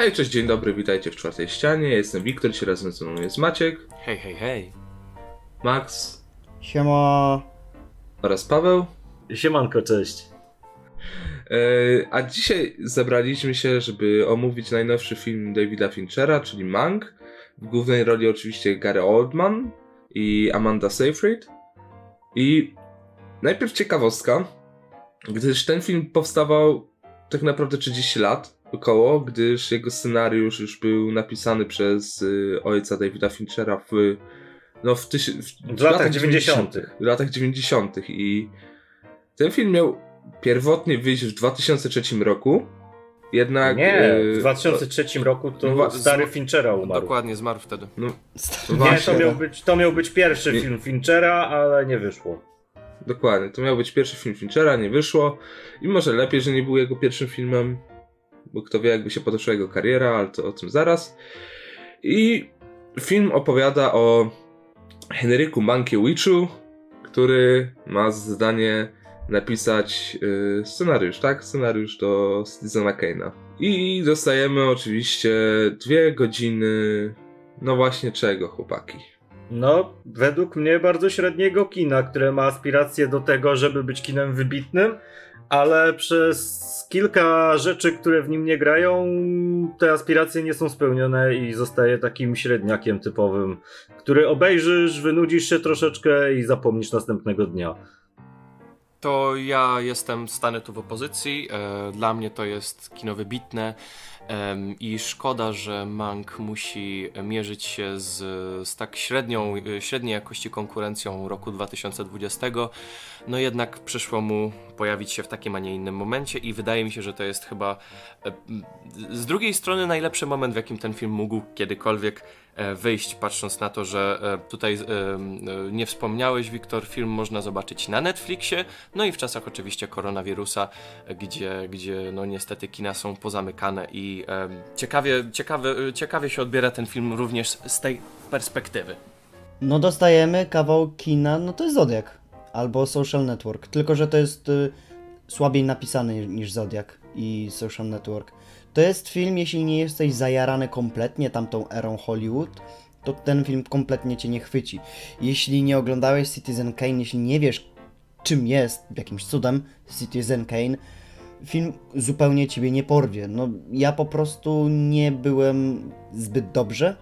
Hej, cześć, dzień dobry, witajcie w czwartej ścianie. Jestem Wiktor, dzisiaj razem ze mną jest Maciek, Hej, hej, hej. Max Siema. oraz Paweł. Siemanko, cześć. E, a dzisiaj zebraliśmy się, żeby omówić najnowszy film Davida Finchera, czyli Mank. W głównej roli oczywiście Gary Oldman i Amanda Seyfried. I najpierw ciekawostka, gdyż ten film powstawał tak naprawdę 30 lat około, gdyż jego scenariusz już był napisany przez y, ojca Davida Finchera w, no, w, tyś, w, W latach 90. W latach 90. I ten film miał pierwotnie wyjść w 2003 roku, jednak... Nie, y, w 2003 roku to no stary Finchera umarł. Dokładnie, zmarł wtedy. No, Nie, Właśnie, to miał, być, to miał być pierwszy Nie. film Finchera, ale nie wyszło. Dokładnie, to miał być pierwszy film Finchera, nie wyszło. I może lepiej, że nie był jego pierwszym filmem, bo kto wie, jakby się potoczyła jego kariera, ale to o tym zaraz. I film opowiada o Henryku Mankiewiczu, który ma za zadanie napisać y, scenariusz, tak? Scenariusz do Citizena Kane'a. I dostajemy oczywiście dwie godziny, no właśnie czego, chłopaki? No, według mnie bardzo średniego kina, które ma aspiracje do tego, żeby być kinem wybitnym, ale przez kilka rzeczy, które w nim nie grają, te aspiracje nie są spełnione i zostaje takim średniakiem typowym, który obejrzysz, wynudzisz się troszeczkę i zapomnisz następnego dnia. To ja jestem, stanę tu w opozycji. E, Dla mnie to jest kino wybitne i szkoda, że Mank musi mierzyć się z, z tak średnią, e, średniej jakości konkurencją roku 2020. No jednak przyszło mu pojawić się w takim, a nie innym momencie i wydaje mi się, że to jest chyba e, z drugiej strony najlepszy moment, w jakim ten film mógł kiedykolwiek wyjść, patrząc na to, że e, tutaj e, e, nie wspomniałeś, Wiktor, film można zobaczyć na Netflixie, no i w czasach oczywiście koronawirusa, e, gdzie, gdzie no niestety kina są pozamykane i e, ciekawie, ciekawie, ciekawie się odbiera ten film również z tej perspektywy. No dostajemy kawał kina, no to jest Zodiak. Albo Social Network. Tylko, że to jest y, słabiej napisany niż Zodiak i Social Network. To jest film, jeśli nie jesteś zajarany kompletnie tamtą erą Hollywood, to ten film kompletnie cię nie chwyci. Jeśli nie oglądałeś Citizen Kane, jeśli nie wiesz czym jest, jakimś cudem Citizen Kane, film zupełnie ciebie nie porwie. No, ja po prostu nie byłem zbyt dobrze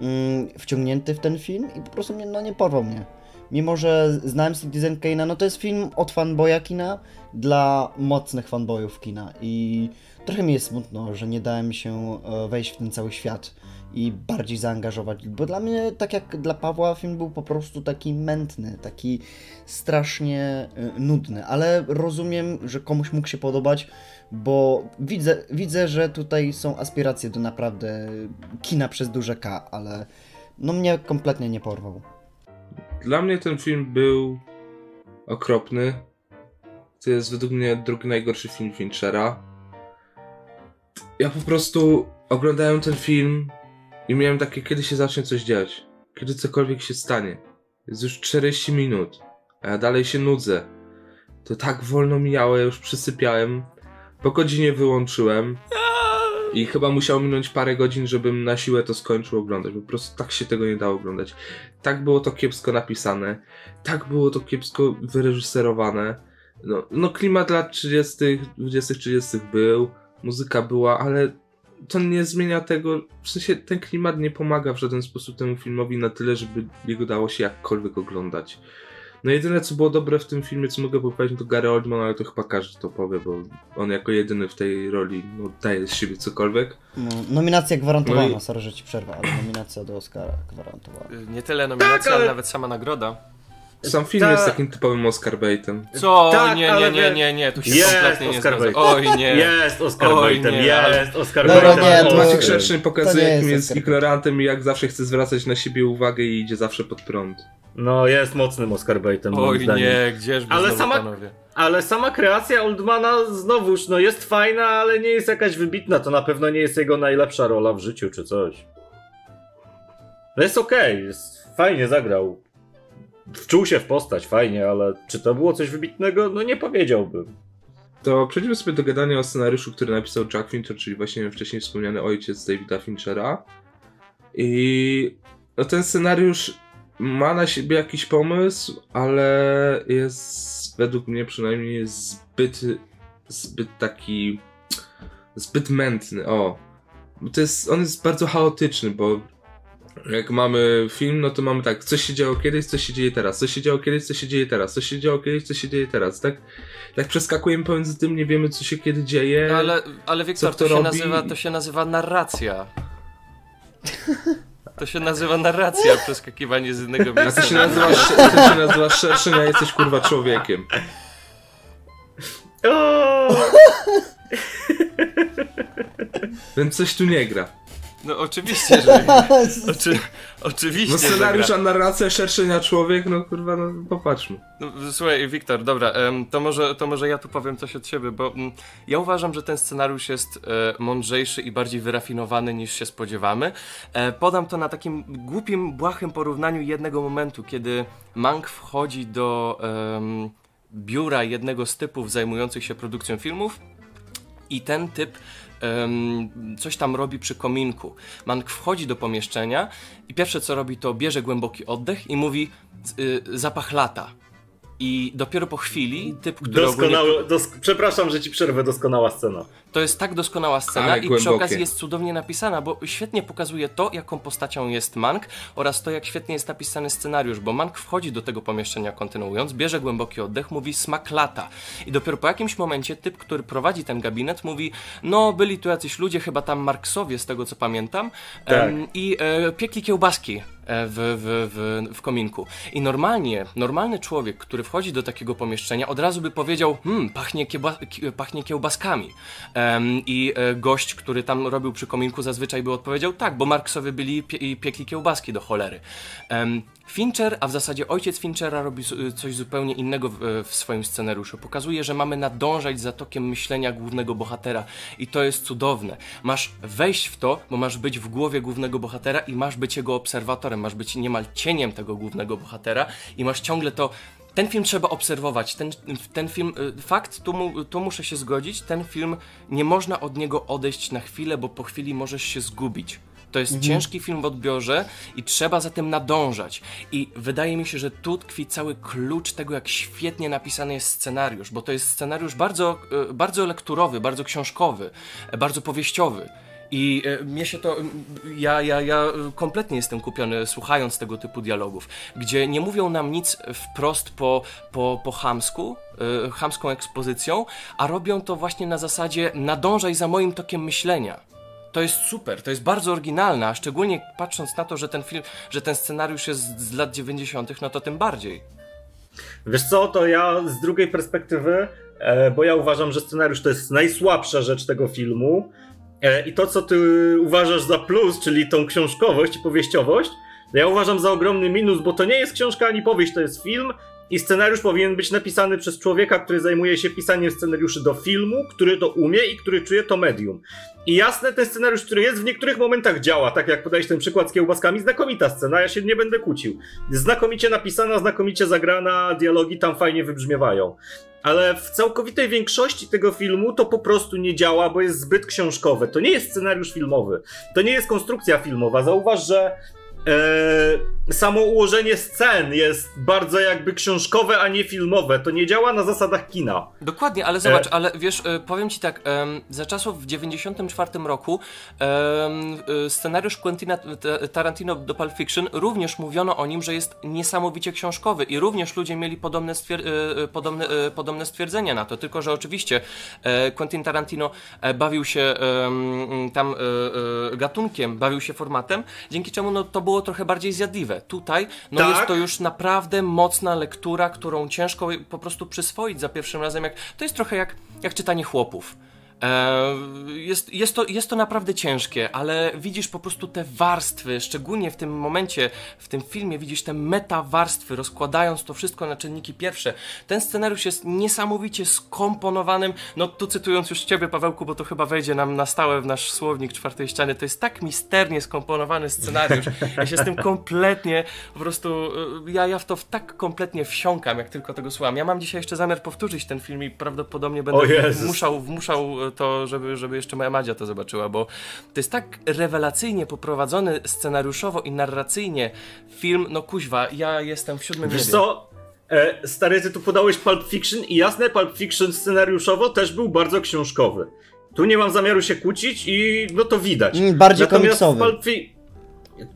mm, wciągnięty w ten film i po prostu mnie, no, nie porwał mnie. Mimo, że znałem Citizen Kane'a, no to jest film od fanboya kina dla mocnych fanboyów kina i trochę mi jest smutno, że nie dałem się e, wejść w ten cały świat i bardziej zaangażować, bo dla mnie, tak jak dla Pawła, film był po prostu taki mętny, taki strasznie e, nudny, ale rozumiem, że komuś mógł się podobać, bo widzę, widzę, że tutaj są aspiracje do naprawdę kina przez duże K, ale no mnie kompletnie nie porwał. Dla mnie ten film był okropny. To jest według mnie drugi najgorszy film Finchera. Ja po prostu oglądałem ten film i miałem takie, kiedy się zacznie coś dziać. Kiedy cokolwiek się stanie. Jest już 40 minut, a ja dalej się nudzę. To tak wolno mijało, ja już przysypiałem. Po godzinie wyłączyłem. I chyba musiało minąć parę godzin, żebym na siłę to skończył oglądać. Po prostu tak się tego nie dało oglądać. Tak było to kiepsko napisane. Tak było to kiepsko wyreżyserowane. No, no klimat lat 30., 20., 30. był. Muzyka była, ale to nie zmienia tego. W sensie ten klimat nie pomaga w żaden sposób temu filmowi na tyle, żeby jego dało się jakkolwiek oglądać. No jedyne co było dobre w tym filmie, co mogę powiedzieć, to Gary Oldman, ale to chyba każdy to powie, bo on jako jedyny w tej roli no, daje z siebie cokolwiek. No, nominacja gwarantowana, No i- sorry, że ci przerwę, ale nominacja do Oscara gwarantowana. Nie tyle nominacja, Tak, ale- ale nawet sama nagroda. Sam film Ta- jest takim typowym Oscar baitem. Co? Tak, nie, nie, nie, nie, nie, tu się Jest kompletnie nie Oscar zgadzam. bait. Oj, nie. Jest Oscar Oj, Baitem, nie, jest Oscar Dobra, Baitem. nie, to- Maciek. Grzeczny pokazuje, nie jakim jest jest ignorantem i jak zawsze chce zwracać na siebie uwagę i idzie zawsze pod prąd. No, jest mocnym Oscar Baitem, Oj, zdaniem. nie, gdzież Ale znowu, sama- panowie. Ale sama kreacja Oldmana znowuż, no jest fajna, ale nie jest jakaś wybitna. To na pewno nie jest jego najlepsza rola w życiu, czy coś. No jest okej, jest fajnie zagrał. Wczuł się w postać, fajnie, ale czy to było coś wybitnego? No nie powiedziałbym. to przejdźmy sobie do gadania o scenariuszu, który napisał Jack Fincher, czyli właśnie wcześniej wspomniany ojciec Davida Finchera. I no ten scenariusz ma na siebie jakiś pomysł, ale jest według mnie przynajmniej zbyt, zbyt taki, zbyt mętny, o. To jest, on jest bardzo chaotyczny, bo jak mamy film, no to mamy tak, coś się działo kiedyś, coś się dzieje teraz, coś się działo kiedyś, coś się dzieje teraz, coś się działo kiedyś, coś się dzieje teraz, tak? Tak przeskakujemy pomiędzy tym, nie wiemy co się kiedy dzieje. No ale, ale Wiktor, co to, kto się nazywa, to się nazywa narracja. To się nazywa narracja, przeskakiwanie z jednego A miejsca. to się na nazywa, to się nazywa a jesteś kurwa człowiekiem. Więc coś tu nie gra. No oczywiście, że nie. Oczy, oczywiście, No scenariusz, a narracja, szerszeń, a człowiek, no kurwa, no popatrzmy. No, słuchaj, Wiktor, dobra, to może, to może ja tu powiem coś od siebie, bo mm, ja uważam, że ten scenariusz jest e, mądrzejszy i bardziej wyrafinowany niż się spodziewamy. E, podam to na takim głupim, błahym porównaniu jednego momentu, kiedy Mank wchodzi do em, biura jednego z typów zajmujących się produkcją filmów i ten typ coś tam robi przy kominku. Mank wchodzi do pomieszczenia i pierwsze co robi to bierze głęboki oddech i mówi y, zapach lata. I dopiero po chwili typ, który ogólnie... Doskonały, dos przepraszam, że ci przerwę, doskonała scena. To jest tak doskonała scena Ale i przy głębokie. okazji jest cudownie napisana, bo świetnie pokazuje to, jaką postacią jest Mank oraz to, jak świetnie jest napisany scenariusz, bo Mank wchodzi do tego pomieszczenia kontynuując, bierze głęboki oddech, mówi smak lata i dopiero po jakimś momencie typ, który prowadzi ten gabinet mówi, no byli tu jacyś ludzie, chyba tam Marksowie z tego co pamiętam Tak. em, i e, piekli kiełbaski e, w, w, w, w kominku. I normalnie, normalny człowiek, który wchodzi do takiego pomieszczenia, od razu by powiedział, hmm, pachnie, pachnie kiełbaskami. Em, I e, gość, który tam robił przy kominku, zazwyczaj by odpowiedział, tak, bo Marksowie byli pie, i piekli kiełbaski do cholery. Fincher, a w zasadzie ojciec Finchera robi z- coś zupełnie innego w, w swoim scenariuszu. Pokazuje, że mamy nadążać za tokiem myślenia głównego bohatera i to jest cudowne. Masz wejść w to, bo masz być w głowie głównego bohatera i masz być jego obserwatorem, masz być niemal cieniem tego głównego bohatera i masz ciągle to ten film trzeba obserwować. Ten, ten film, y, fakt, tu, mu, tu muszę się zgodzić, ten film nie można od niego odejść na chwilę, bo po chwili możesz się zgubić. To jest ciężki film w odbiorze i trzeba za tym nadążać. I wydaje mi się, że tu tkwi cały klucz tego, jak świetnie napisany jest scenariusz, bo to jest scenariusz bardzo, y, bardzo lekturowy, bardzo książkowy, bardzo powieściowy. I e, mnie się to. m, Ja, ja, ja kompletnie jestem kupiony słuchając tego typu dialogów, gdzie nie mówią nam nic wprost po, po, po chamsku, e, chamską ekspozycją, a robią to właśnie na zasadzie nadążaj za moim tokiem myślenia. To jest super, to jest bardzo oryginalne, a szczególnie patrząc na to, że ten film, że ten scenariusz jest z lat 90., no to tym bardziej. Wiesz co, to ja z drugiej perspektywy, e, bo ja uważam, że scenariusz to jest najsłabsza rzecz tego filmu. E, I to, co ty uważasz za plus, czyli tą książkowość i powieściowość, ja uważam za ogromny minus, bo to nie jest książka ani powieść, to jest film. I scenariusz powinien być napisany przez człowieka, który zajmuje się pisaniem scenariuszy do filmu, który to umie i który czuje to medium. I jasne, ten scenariusz, który jest w niektórych momentach działa, tak jak podałeś ten przykład z kiełbaskami, znakomita scena, ja się nie będę kłócił. Znakomicie napisana, znakomicie zagrana, dialogi tam fajnie wybrzmiewają. Ale w całkowitej większości tego filmu to po prostu nie działa, bo jest zbyt książkowe. To nie jest scenariusz filmowy, to nie jest konstrukcja filmowa. Zauważ, że e, samo ułożenie scen jest bardzo jakby książkowe, a nie filmowe. To nie działa na zasadach kina. Dokładnie, ale zobacz, ale wiesz, e, powiem ci tak, za czasów w 94 roku e, scenariusz Quentina Tarantino do Pulp Fiction również mówiono o nim, że jest niesamowicie książkowy i również ludzie mieli podobne, stwier- e, e, podobne, e, podobne stwierdzenia na to, tylko że oczywiście e, Quentin Tarantino e, bawił się tam e, e, gatunkiem, bawił się formatem, dzięki czemu no, to było trochę bardziej zjadliwe. Tutaj no, Tak. jest to już naprawdę mocna lektura, którą ciężko po prostu przyswoić za pierwszym razem. Jak, to jest trochę jak, jak czytanie chłopów. E, jest, jest, to, jest to naprawdę ciężkie, ale widzisz po prostu te warstwy, szczególnie w tym momencie, w tym filmie, widzisz te meta warstwy, rozkładając to wszystko na czynniki pierwsze. Ten scenariusz jest niesamowicie skomponowanym, no tu cytując już Ciebie, Pawełku, bo to chyba wejdzie nam na stałe w nasz słownik czwartej ściany, to jest tak misternie skomponowany scenariusz. Ja się z tym kompletnie, po prostu, y, ja, ja w to tak kompletnie wsiąkam, jak tylko tego słucham. Ja mam dzisiaj jeszcze zamiar powtórzyć ten film i prawdopodobnie będę musiał, musiał to, żeby, żeby jeszcze moja Madzia to zobaczyła, bo to jest tak rewelacyjnie poprowadzony scenariuszowo i narracyjnie film, no kuźwa, ja jestem w siódmym Wiesz co? E, stary, ty tu podałeś Pulp Fiction i jasne, Pulp Fiction scenariuszowo też był bardzo książkowy. Tu nie mam zamiaru się kłócić i no to widać. Mm, bardziej Natomiast komiksowy. Pulp Fi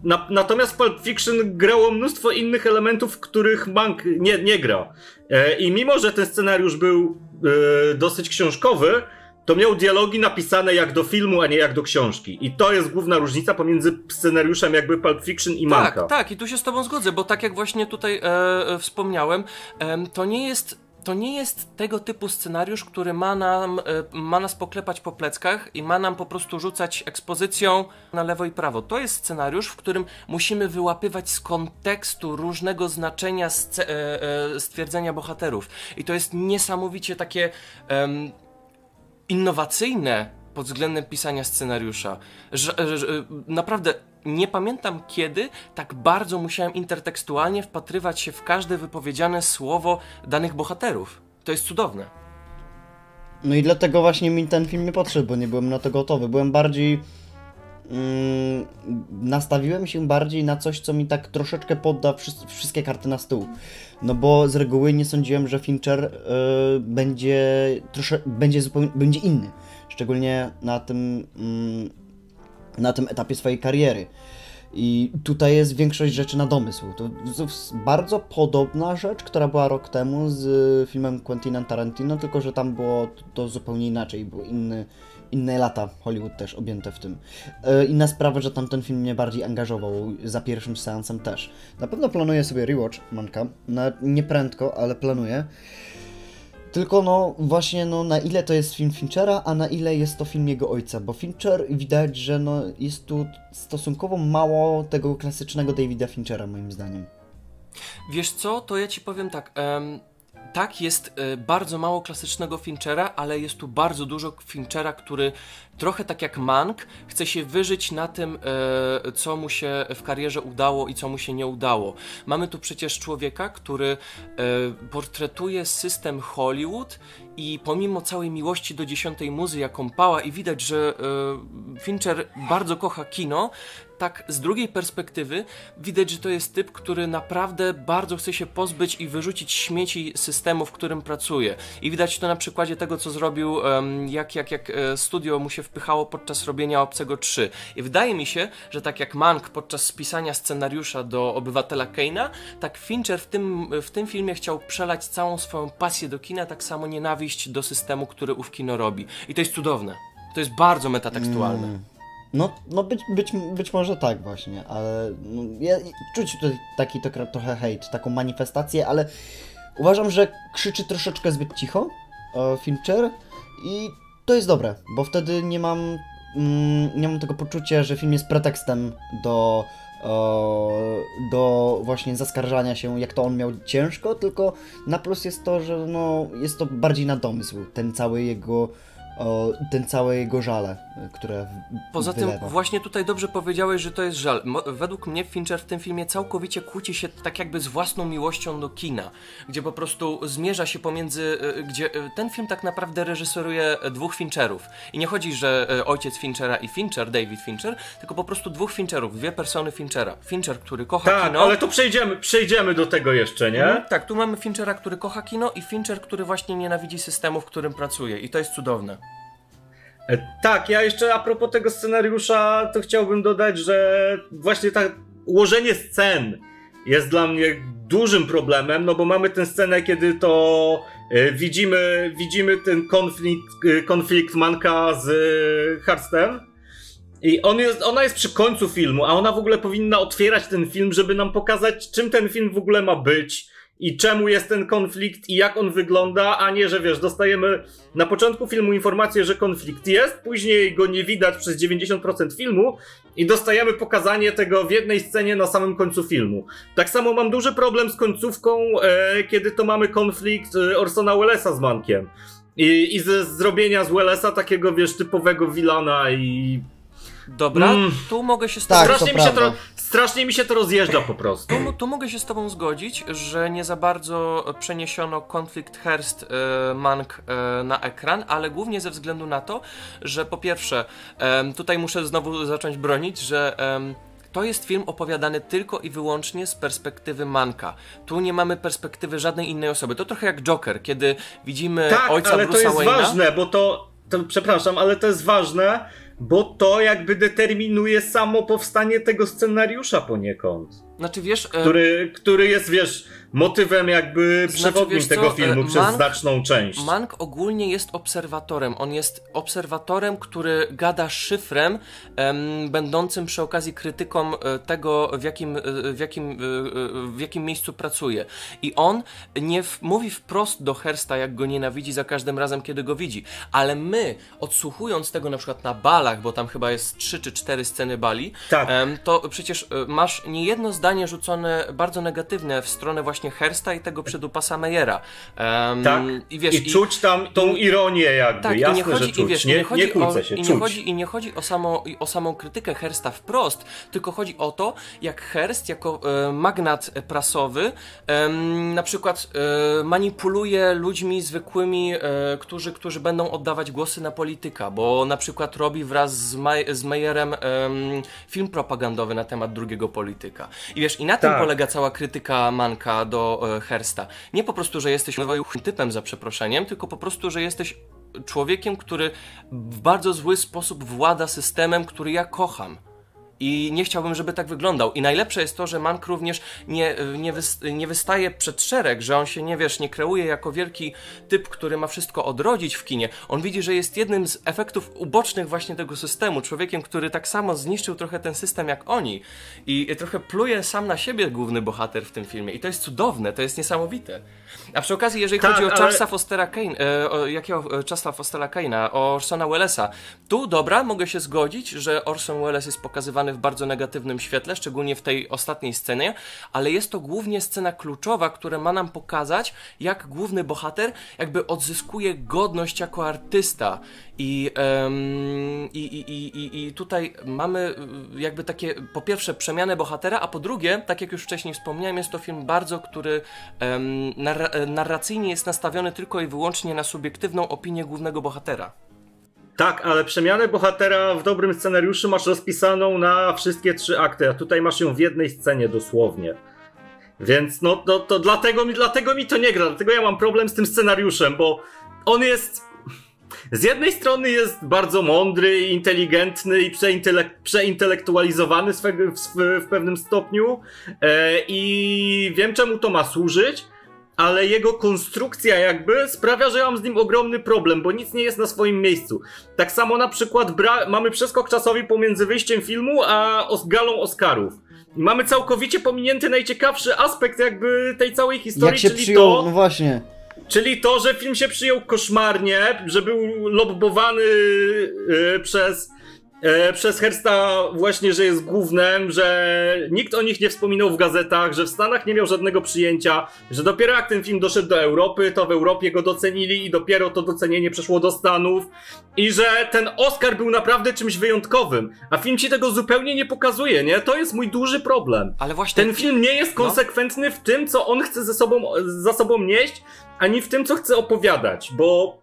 na, natomiast Pulp Fiction grało mnóstwo innych elementów, których Mank nie, nie gra. E, I mimo, że ten scenariusz był e, dosyć książkowy, to miał dialogi napisane jak do filmu, a nie jak do książki. I to jest główna różnica pomiędzy scenariuszem jakby Pulp Fiction i Manka. Tak, tak, i tu się z tobą zgodzę, bo tak jak właśnie tutaj e, e, wspomniałem, e, to nie jest to nie jest tego typu scenariusz, który ma, nam, e, ma nas poklepać po pleckach i ma nam po prostu rzucać ekspozycją na lewo i prawo. To jest scenariusz, w którym musimy wyłapywać z kontekstu różnego znaczenia e, stwierdzenia bohaterów. I to jest niesamowicie takie innowacyjne pod względem pisania scenariusza. Że, że, naprawdę nie pamiętam kiedy tak bardzo musiałem intertekstualnie wpatrywać się w każde wypowiedziane słowo danych bohaterów. To jest cudowne. No i dlatego właśnie mi ten film nie podszedł, bo nie byłem na to gotowy. Byłem bardziej. Mm, nastawiłem się bardziej na coś, co mi tak troszeczkę podda wszystkie karty na stół. No bo z reguły nie sądziłem, że Fincher y, będzie, trosze, będzie zupełnie będzie inny. Szczególnie na tym, y, na tym etapie swojej kariery. I tutaj jest większość rzeczy na domysł. To bardzo podobna rzecz, która była rok temu z filmem Quentina Tarantino, tylko że tam było to zupełnie inaczej, był inny, inne lata Hollywood też objęte w tym. E, inna sprawa, że tamten film mnie bardziej angażował za pierwszym seansem też. Na pewno planuję sobie rewatch Manka, na, nie prędko, ale planuję. Tylko no właśnie no na ile to jest film Finchera, a na ile jest to film jego ojca, bo Fincher widać, że no jest tu stosunkowo mało tego klasycznego Davida Finchera moim zdaniem. Wiesz co, to ja ci powiem tak, um tak, jest y, bardzo mało klasycznego Finchera, ale jest tu bardzo dużo Finchera, który trochę tak jak Mank chce się wyżyć na tym, y, co mu się w karierze udało i co mu się nie udało. Mamy tu przecież człowieka, który y, portretuje system Hollywood i pomimo całej miłości do dziesiątej muzy, jaką pała i widać, że Fincher bardzo kocha kino, tak z drugiej perspektywy widać, że to jest typ, który naprawdę bardzo chce się pozbyć i wyrzucić śmieci systemu, w którym pracuje. I widać to na przykładzie tego, co zrobił, jak, jak, jak e, studio mu się wpychało podczas robienia Obcego 3. I wydaje mi się, że tak jak Mank podczas spisania scenariusza do Obywatela Keina, tak Fincher w tym, w tym filmie chciał przelać całą swoją pasję do kina, tak samo nienawiść do systemu, który ów kino robi. I to jest cudowne. To jest bardzo metatekstualne. Mm. No, no być, być, być może tak właśnie, ale no, ja, czuć tutaj taki to, trochę hejt, taką manifestację, ale uważam, że krzyczy troszeczkę zbyt cicho e, Fincher i to jest dobre, bo wtedy nie mam, mm, nie mam tego poczucia, że film jest pretekstem do, e, do właśnie zaskarżania się, jak to on miał ciężko, tylko na plus jest to, że no, jest to bardziej na domysł, ten cały jego o ten całe jego żale, które Poza wylewa. tym właśnie tutaj dobrze powiedziałeś, że to jest żal. Według mnie Fincher w tym filmie całkowicie kłóci się tak jakby z własną miłością do kina, gdzie po prostu zmierza się pomiędzy, e, gdzie e, ten film tak naprawdę reżyseruje dwóch Fincherów. I nie chodzi, że e, ojciec Finchera i Fincher, David Fincher, tylko po prostu dwóch Fincherów, dwie persony Finchera. Fincher, który kocha tak, kino. ale to przejdziemy, przejdziemy do tego jeszcze, nie? Mhm, tak, tu mamy Finchera, który kocha kino i Fincher, który właśnie nienawidzi systemu, w którym pracuje. I to jest cudowne. E, tak, ja jeszcze a propos tego scenariusza, to chciałbym dodać, że właśnie tak ułożenie scen jest dla mnie dużym problemem, no bo mamy tę scenę, kiedy to e, widzimy, widzimy ten konflikt, e, konflikt Manka z Harstem i on jest, ona jest przy końcu filmu, a ona w ogóle powinna otwierać ten film, żeby nam pokazać, czym ten film w ogóle ma być i czemu jest ten konflikt i jak on wygląda, a nie, że wiesz, dostajemy na początku filmu informację, że konflikt jest, później go nie widać przez 90% filmu i dostajemy pokazanie tego w jednej scenie na samym końcu filmu. Tak samo mam duży problem z końcówką, e, kiedy to mamy konflikt e, Orsona Wellesa z Mankiem. I, i ze zrobienia z Wellesa takiego, wiesz, typowego vilana i Dobra, Mm. tu mogę się z Tak, strasznie, mi się to, prawda. Strasznie mi się to rozjeżdża po prostu. Tu, tu mogę się z tobą zgodzić, że nie za bardzo przeniesiono konflikt Hearst e, Mank e, na ekran, ale głównie ze względu na to, że po pierwsze, tutaj muszę znowu zacząć bronić, że to jest film opowiadany tylko i wyłącznie z perspektywy Manka. Tu nie mamy perspektywy żadnej innej osoby. To trochę jak Joker, kiedy widzimy Tak, ojca ale Bruce'a to jest Wayne'a. ważne, bo to, to. Przepraszam, ale to jest ważne, bo to jakby determinuje samo powstanie tego scenariusza poniekąd. Znaczy wiesz, e, Który, który jest, wiesz, motywem jakby Znaczy, przewodnim tego filmu e, przez Mank- znaczną część. Mank ogólnie jest obserwatorem. On jest obserwatorem, który gada szyfrem, em, będącym przy okazji krytyką e, tego, w jakim, w, jakim, w jakim miejscu pracuje. I on nie w, mówi wprost do Hersta, jak go nienawidzi za każdym razem, kiedy go widzi. Ale my, odsłuchując tego na przykład na balach, bo tam chyba jest trzy czy cztery sceny bali, Tak. em, to przecież masz niejedno zdanie rzucone bardzo negatywne w stronę właśnie Hersta i tego przedupasa Meyera. Em, Tak. I wiesz, I czuć tam tą ironię jakby, tak, jasne, i nie chodzi, że czuć. i wiesz, nie, i nie, nie chodzi kłócę o, się, i nie chodzi, i nie chodzi o, samo, i o samą krytykę Hersta wprost, tylko chodzi o to, jak Herst jako e, magnat prasowy em, na przykład e, manipuluje ludźmi zwykłymi, e, którzy, którzy będą oddawać głosy na polityka, bo na przykład robi wraz z, Maj, z Meyerem em, film propagandowy na temat drugiego polityka. I wiesz, i na tym Tak. polega cała krytyka Manka do e, Hersta. Nie po prostu, że jesteś typem za przeproszeniem, tylko po prostu, że jesteś człowiekiem, który w bardzo zły sposób włada systemem, który ja kocham. I nie chciałbym, żeby tak wyglądał. I najlepsze jest to, że Mank również nie, nie, wys, nie wystaje przed szereg, że on się nie wiesz, nie kreuje jako wielki typ, który ma wszystko odrodzić w kinie. On widzi, że jest jednym z efektów ubocznych właśnie tego systemu. Człowiekiem, który tak samo zniszczył trochę ten system jak oni. I trochę pluje sam na siebie główny bohater w tym filmie. I to jest cudowne, to jest niesamowite. A przy okazji, jeżeli Tak, chodzi o ale- Charlesa Fostera Kane, e, o, jakiego e, Charlesa Fostera Kane'a, o Orsona Wellesa, tu dobra, mogę się zgodzić, że Orson Welles jest pokazywany w bardzo negatywnym świetle, szczególnie w tej ostatniej scenie, ale jest to głównie scena kluczowa, która ma nam pokazać, jak główny bohater jakby odzyskuje godność jako artysta. I, em, i, i, i, i, tutaj mamy y, jakby takie, po pierwsze, przemianę bohatera, a po drugie, tak jak już wcześniej wspomniałem, jest to film bardzo, który em, narra- narracyjnie jest nastawiony tylko i wyłącznie na subiektywną opinię głównego bohatera. Tak, ale przemianę bohatera w dobrym scenariuszu masz rozpisaną na wszystkie trzy akty, a tutaj masz ją w jednej scenie dosłownie. Więc no to, to dlatego, mi, dlatego mi to nie gra, dlatego ja mam problem z tym scenariuszem, bo on jest. Z jednej strony jest bardzo mądry, inteligentny i przeintelek- przeintelektualizowany w, sw- w pewnym stopniu e, i wiem czemu to ma służyć, ale jego konstrukcja jakby sprawia, że ja mam z nim ogromny problem, bo nic nie jest na swoim miejscu. Tak samo na przykład mamy przeskok czasowy pomiędzy wyjściem filmu a os- galą Oscarów. I mamy całkowicie pominięty najciekawszy aspekt jakby tej całej historii, Jak się czyli przyjął, to, no właśnie. Czyli to, że film się przyjął koszmarnie, że był lobbowany e, przez, e, przez Hersta właśnie, że jest głównym, że nikt o nich nie wspominał w gazetach, że w Stanach nie miał żadnego przyjęcia, że dopiero jak ten film doszedł do Europy, to w Europie go docenili i dopiero to docenienie przeszło do Stanów i że ten Oscar był naprawdę czymś wyjątkowym, a film ci tego zupełnie nie pokazuje, nie? To jest mój duży problem. Ale właśnie Ten film nie jest No. konsekwentny w tym, co on chce ze sobą, za sobą nieść, ani w tym, co chce opowiadać, bo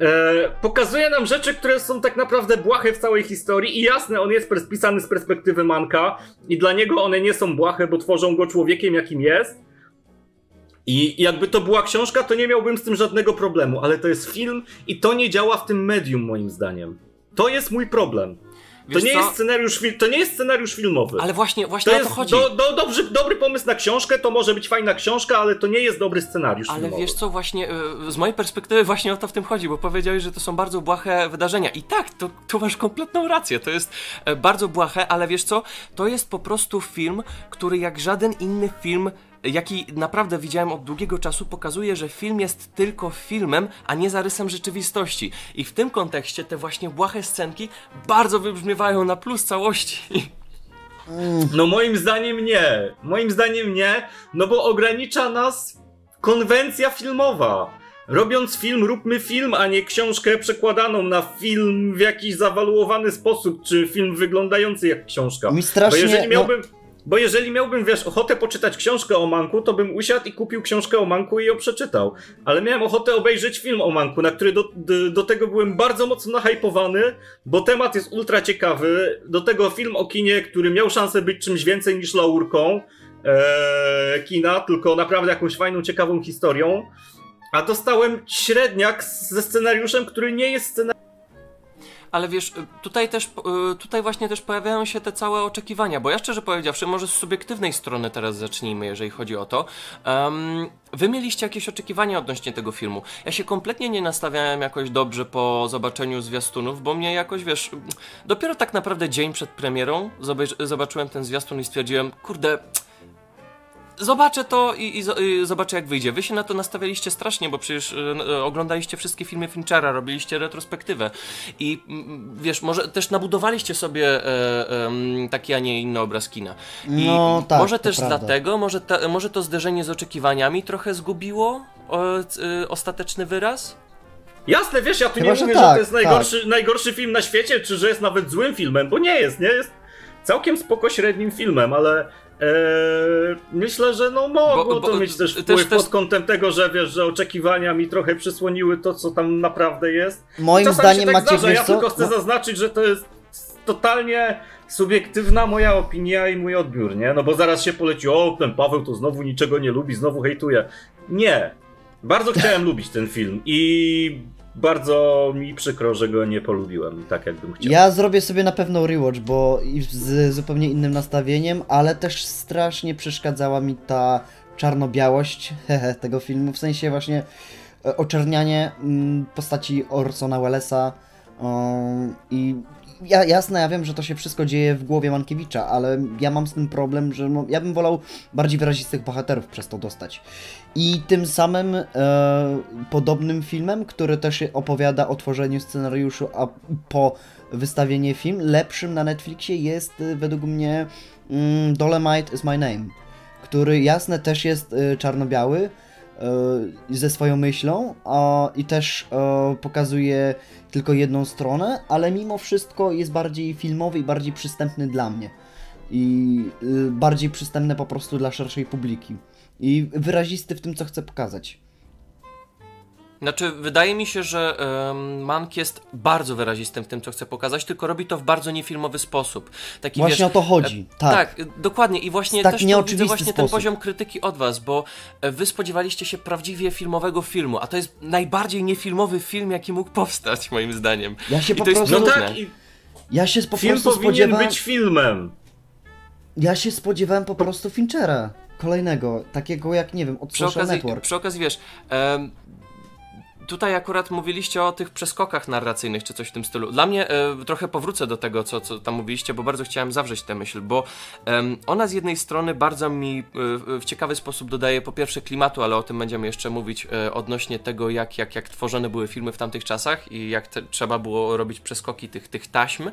e, pokazuje nam rzeczy, które są tak naprawdę błahe w całej historii i jasne, on jest pisany z perspektywy Manka i dla niego one nie są błahe, bo tworzą go człowiekiem, jakim jest. I jakby to była książka, to nie miałbym z tym żadnego problemu, ale to jest film i to nie działa w tym medium, moim zdaniem. To jest mój problem. Wiesz to nie co? jest scenariusz, to nie jest scenariusz filmowy. Ale właśnie, właśnie To o to chodzi. do, do, dobry, dobry pomysł na książkę, to może być fajna książka, ale to nie jest dobry scenariusz Ale filmowy. wiesz co, właśnie y, z mojej perspektywy właśnie o to w tym chodzi, bo powiedziałeś, że to są bardzo błahe wydarzenia. I tak, to, tu masz kompletną rację, to jest e, bardzo błahe, ale wiesz co, to jest po prostu film, który jak żaden inny film jaki naprawdę widziałem od długiego czasu, pokazuje, że film jest tylko filmem, a nie zarysem rzeczywistości. I w tym kontekście te właśnie błahe scenki bardzo wybrzmiewają na plus całości. No moim zdaniem nie. Moim zdaniem nie, no bo ogranicza nas konwencja filmowa. Robiąc film, róbmy film, a nie książkę przekładaną na film w jakiś zawaluowany sposób, czy film wyglądający jak książka. Mi strasznie, Bo jeżeli no- miałbym, bo jeżeli miałbym, wiesz, ochotę poczytać książkę o Manku, to bym usiadł i kupił książkę o Manku i ją przeczytał. Ale miałem ochotę obejrzeć film o Manku, na który do, do, do tego byłem bardzo mocno nahypowany, bo temat jest ultra ciekawy. Do tego film o kinie, który miał szansę być czymś więcej niż laurką e, kina, tylko naprawdę jakąś fajną, ciekawą historią. A dostałem średniak ze scenariuszem, który nie jest scenariuszem. Ale wiesz, tutaj też, y, tutaj właśnie też pojawiają się te całe oczekiwania, bo ja szczerze powiedziawszy, może z subiektywnej strony teraz zacznijmy, jeżeli chodzi o to. Um, wy mieliście jakieś oczekiwania odnośnie tego filmu. Ja się kompletnie nie nastawiałem jakoś dobrze po zobaczeniu zwiastunów, bo mnie jakoś, wiesz, dopiero tak naprawdę dzień przed premierą zobacz, zobaczyłem ten zwiastun i stwierdziłem, kurde, Zobaczę to i, i, i zobaczę jak wyjdzie. Wy się na to nastawialiście strasznie, bo przecież e, oglądaliście wszystkie filmy Finchera, robiliście retrospektywę i wiesz, może też nabudowaliście sobie e, em, taki, a nie inny obraz kina. I No tak, może też prawda. dlatego, może, ta, może to zderzenie z oczekiwaniami trochę zgubiło o, ostateczny wyraz? Jasne, wiesz, ja tu Chyba, nie że mówię, że tak, to jest najgorszy, najgorszy film na świecie, czy że jest nawet złym filmem, bo nie jest, nie jest całkiem spoko średnim filmem, ale e, myślę, że no mogło Bo- bo- to mieć też też- wpływ też- pod kątem tego, że wiesz, że oczekiwania mi trochę przysłoniły to, co tam naprawdę jest. Moim Czasami zdaniem się tak macie, zdarza. Ja co? tylko chcę No- zaznaczyć, że to jest totalnie subiektywna moja opinia i mój odbiór, nie? No bo zaraz się poleci, o, ten Paweł to znowu niczego nie lubi, znowu hejtuje. Nie. Bardzo chciałem lubić ten film i bardzo mi przykro, że go nie polubiłem tak, jakbym chciał. Ja zrobię sobie na pewno rewatch, bo z zupełnie innym nastawieniem, ale też strasznie przeszkadzała mi ta czarno-białość tego filmu, w sensie właśnie e, oczernianie mm, postaci Orsona Wellesa um, i ja, jasne, ja wiem, że to się wszystko dzieje w głowie Mankiewicza, ale ja mam z tym problem, że no, ja bym wolał bardziej wyrazistych bohaterów przez to dostać. I tym samym e, podobnym filmem, który też opowiada o tworzeniu scenariuszu, a po wystawienie film, lepszym na Netflixie jest e, według mnie mm, Dolemite is my name, który jasne też jest e, czarno-biały ze swoją myślą a, i też e, pokazuje tylko jedną stronę, ale mimo wszystko jest bardziej filmowy i bardziej przystępny dla mnie. I y, bardziej przystępny po prostu dla szerszej publiki. I wyrazisty w tym, co chce pokazać. Znaczy, wydaje mi się, że um, Mank jest bardzo wyrazistym w tym, co chce pokazać, tylko robi to w bardzo niefilmowy sposób. Taki, Właśnie wiesz, o to chodzi. e, tak. tak, dokładnie. I właśnie tak też widzę właśnie ten sposób. poziom krytyki od was, bo e, wy spodziewaliście się prawdziwie filmowego filmu, a to jest najbardziej niefilmowy film, jaki mógł powstać, moim zdaniem. Ja się I po to jest prostu. No smutne. tak, i Ja się po film prostu powinien spodziewałem. być filmem. Ja się spodziewałem po prostu Finchera. Kolejnego. Takiego jak, nie wiem, od Przy Social okazji, Network. przy okazji, wiesz, em, tutaj akurat mówiliście o tych przeskokach narracyjnych, czy coś w tym stylu. Dla mnie e, trochę powrócę do tego, co, co tam mówiliście, bo bardzo chciałem zawrzeć tę myśl, bo ona z jednej strony bardzo mi e, w ciekawy sposób dodaje po pierwsze klimatu, ale o tym będziemy jeszcze mówić e, odnośnie tego, jak, jak, jak tworzone były filmy w tamtych czasach i jak te, trzeba było robić przeskoki tych, tych taśm.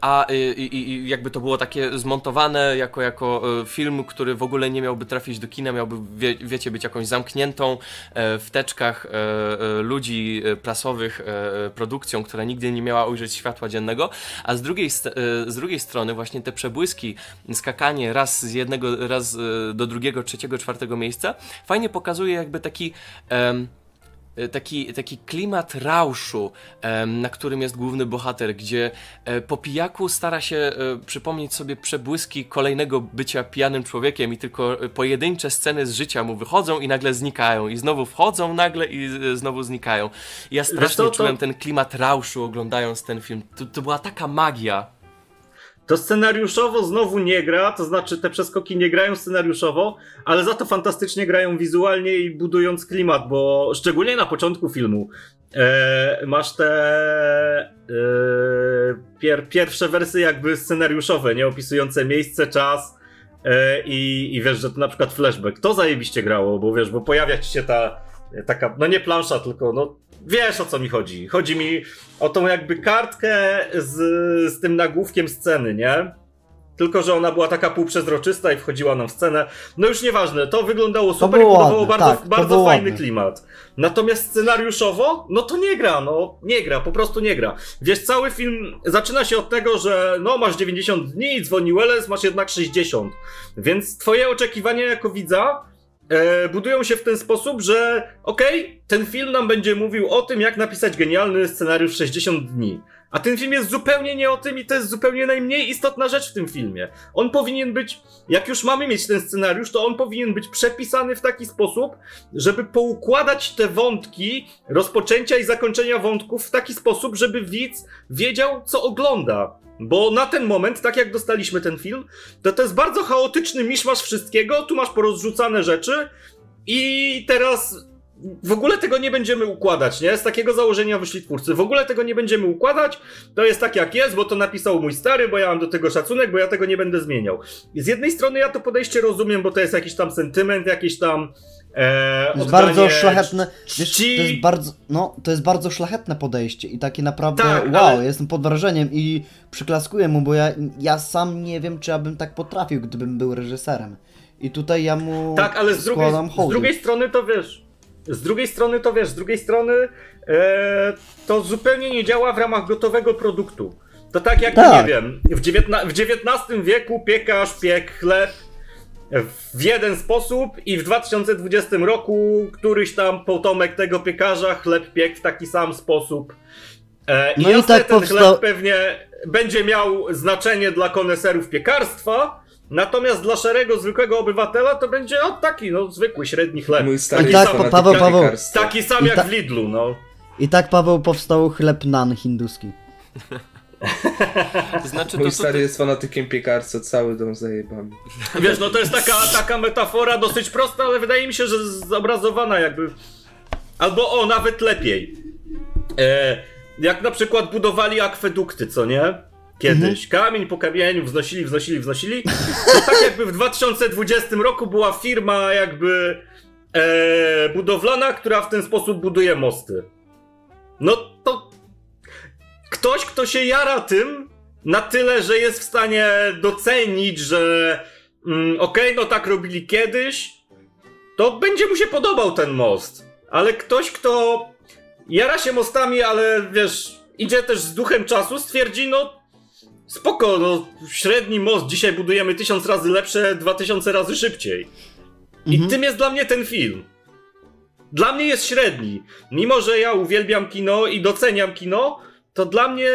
A jakby to było takie zmontowane jako, jako film, który w ogóle nie miałby trafić do kina, miałby, wie, wiecie, być jakąś zamkniętą w teczkach e, e, ludzi e, prasowych e, produkcją, która nigdy nie miała ujrzeć światła dziennego, a z drugiej, e, z drugiej strony właśnie te przebłyski, skakanie raz z jednego, raz e, do drugiego, trzeciego, czwartego miejsca, fajnie pokazuje jakby taki... e, taki, taki klimat rauszu, na którym jest główny bohater, gdzie e, po pijaku stara się e, przypomnieć sobie przebłyski kolejnego bycia pijanym człowiekiem i tylko e, pojedyncze sceny z życia mu wychodzą i nagle znikają i znowu wchodzą nagle i e, znowu znikają. Ja strasznie co, to- czułem ten klimat rauszu oglądając ten film. To, to była taka magia. To scenariuszowo znowu nie gra, to znaczy te przeskoki nie grają scenariuszowo, ale za to fantastycznie grają wizualnie i budując klimat, bo szczególnie na początku filmu e, masz te e, pier, pierwsze wersy jakby scenariuszowe, nie? Opisujące miejsce, czas e, i, i wiesz, że to na przykład flashback, to zajebiście grało, bo wiesz, bo pojawia ci się ta taka, no nie plansza, tylko no wiesz o co mi chodzi. Chodzi mi o tą jakby kartkę z, z tym nagłówkiem sceny, nie? Tylko, że ona była taka półprzezroczysta i wchodziła nam w scenę. No już nieważne, to wyglądało super było i budowało bardzo, tak, to bardzo fajny ładne. klimat. Natomiast scenariuszowo, no to nie gra, no nie gra, po prostu nie gra. Wiesz, cały film zaczyna się od tego, że no masz 90 dni, dzwoni Welles, masz jednak 60. Więc twoje oczekiwania jako widza e, budują się w ten sposób, że okej, ten film nam będzie mówił o tym, jak napisać genialny scenariusz w 60 dni. A ten film jest zupełnie nie o tym i to jest zupełnie najmniej istotna rzecz w tym filmie. On powinien być, jak już mamy mieć ten scenariusz, to on powinien być przepisany w taki sposób, żeby poukładać te wątki, rozpoczęcia i zakończenia wątków w taki sposób, żeby widz wiedział, co ogląda. Bo na ten moment, tak jak dostaliśmy ten film, to to jest bardzo chaotyczny miszmasz wszystkiego, tu masz porozrzucane rzeczy i teraz w ogóle tego nie będziemy układać, nie? Z takiego założenia wyszli twórcy. W ogóle tego nie będziemy układać, to jest tak jak jest, bo to napisał mój stary, bo ja mam do tego szacunek, bo ja tego nie będę zmieniał. Z jednej strony ja to podejście rozumiem, bo to jest jakiś tam sentyment, jakiś tam e, To jest bardzo szlachetne. Wiesz, to jest bardzo, no, to jest bardzo szlachetne podejście i takie naprawdę Tak, wow, ale- jestem pod wrażeniem i przyklaskuję mu, bo ja, ja sam nie wiem, czy ja bym tak potrafił, gdybym był reżyserem. I tutaj ja mu Tak, ale z drugiej, z drugiej strony to wiesz. Z drugiej strony to wiesz, z drugiej strony e, to zupełnie nie działa w ramach gotowego produktu. To tak jak, Tak. nie wiem, w, dziewiętna, w XIX wieku piekarz piekł chleb w jeden sposób i w 2020 roku któryś tam potomek tego piekarza chleb piekł w taki sam sposób. E, No i jasne, tak ten powstał- chleb pewnie będzie miał znaczenie dla koneserów piekarstwa, natomiast dla szarego, zwykłego obywatela to będzie o taki, no, zwykły, średni chleb. Mój stary I tak, fanatykiem Paweł, Paweł. Taki sam I jak ta- w Lidlu, no. I tak Paweł powstał chleb nan hinduski. To znaczy, Mój to, stary to, jest fanatykiem piekarstwa, cały dom zajebany. Wiesz, no to jest taka, taka metafora dosyć prosta, ale wydaje mi się, że zobrazowana jakby. Albo o, nawet lepiej. E, jak na przykład budowali akwedukty, co nie? Kiedyś. Kamień po kamieniu wznosili, wznosili, wznosili. To tak jakby w 2020 roku była firma jakby e, budowlana, która w ten sposób buduje mosty. No ktoś, kto się jara tym na tyle, że jest w stanie docenić, że mm, okej, no tak robili kiedyś, to będzie mu się podobał ten most. Ale ktoś, kto jara się mostami, ale wiesz, idzie też z duchem czasu, stwierdzi, no spoko, no średni most, dzisiaj budujemy tysiąc razy lepsze, dwa tysiące razy szybciej. I Mhm. tym jest dla mnie ten film. Dla mnie jest średni. Mimo, że ja uwielbiam kino i doceniam kino, to dla mnie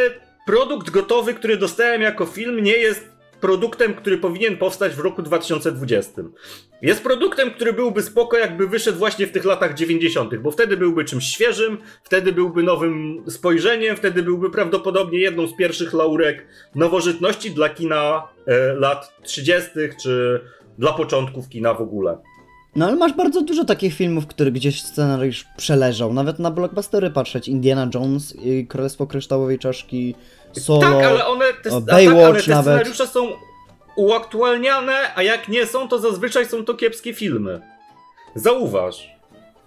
produkt gotowy, który dostałem jako film, nie jest produktem, który powinien powstać w roku 2020. Jest produktem, który byłby spoko, jakby wyszedł właśnie w tych latach 90., bo wtedy byłby czymś świeżym, wtedy byłby nowym spojrzeniem, wtedy byłby prawdopodobnie jedną z pierwszych laurek nowożytności dla kina e, lat 30., czy dla początków kina w ogóle. No ale masz bardzo dużo takich filmów, które gdzieś scenariusz przeleżał. Nawet na blockbustery patrzeć. Indiana Jones, Królestwo Kryształowej Czaszki, Solo. Tak, ale one te, tak, Baywatch ale te nawet. scenariusze są uaktualniane, a jak nie są, to zazwyczaj są to kiepskie filmy. Zauważ.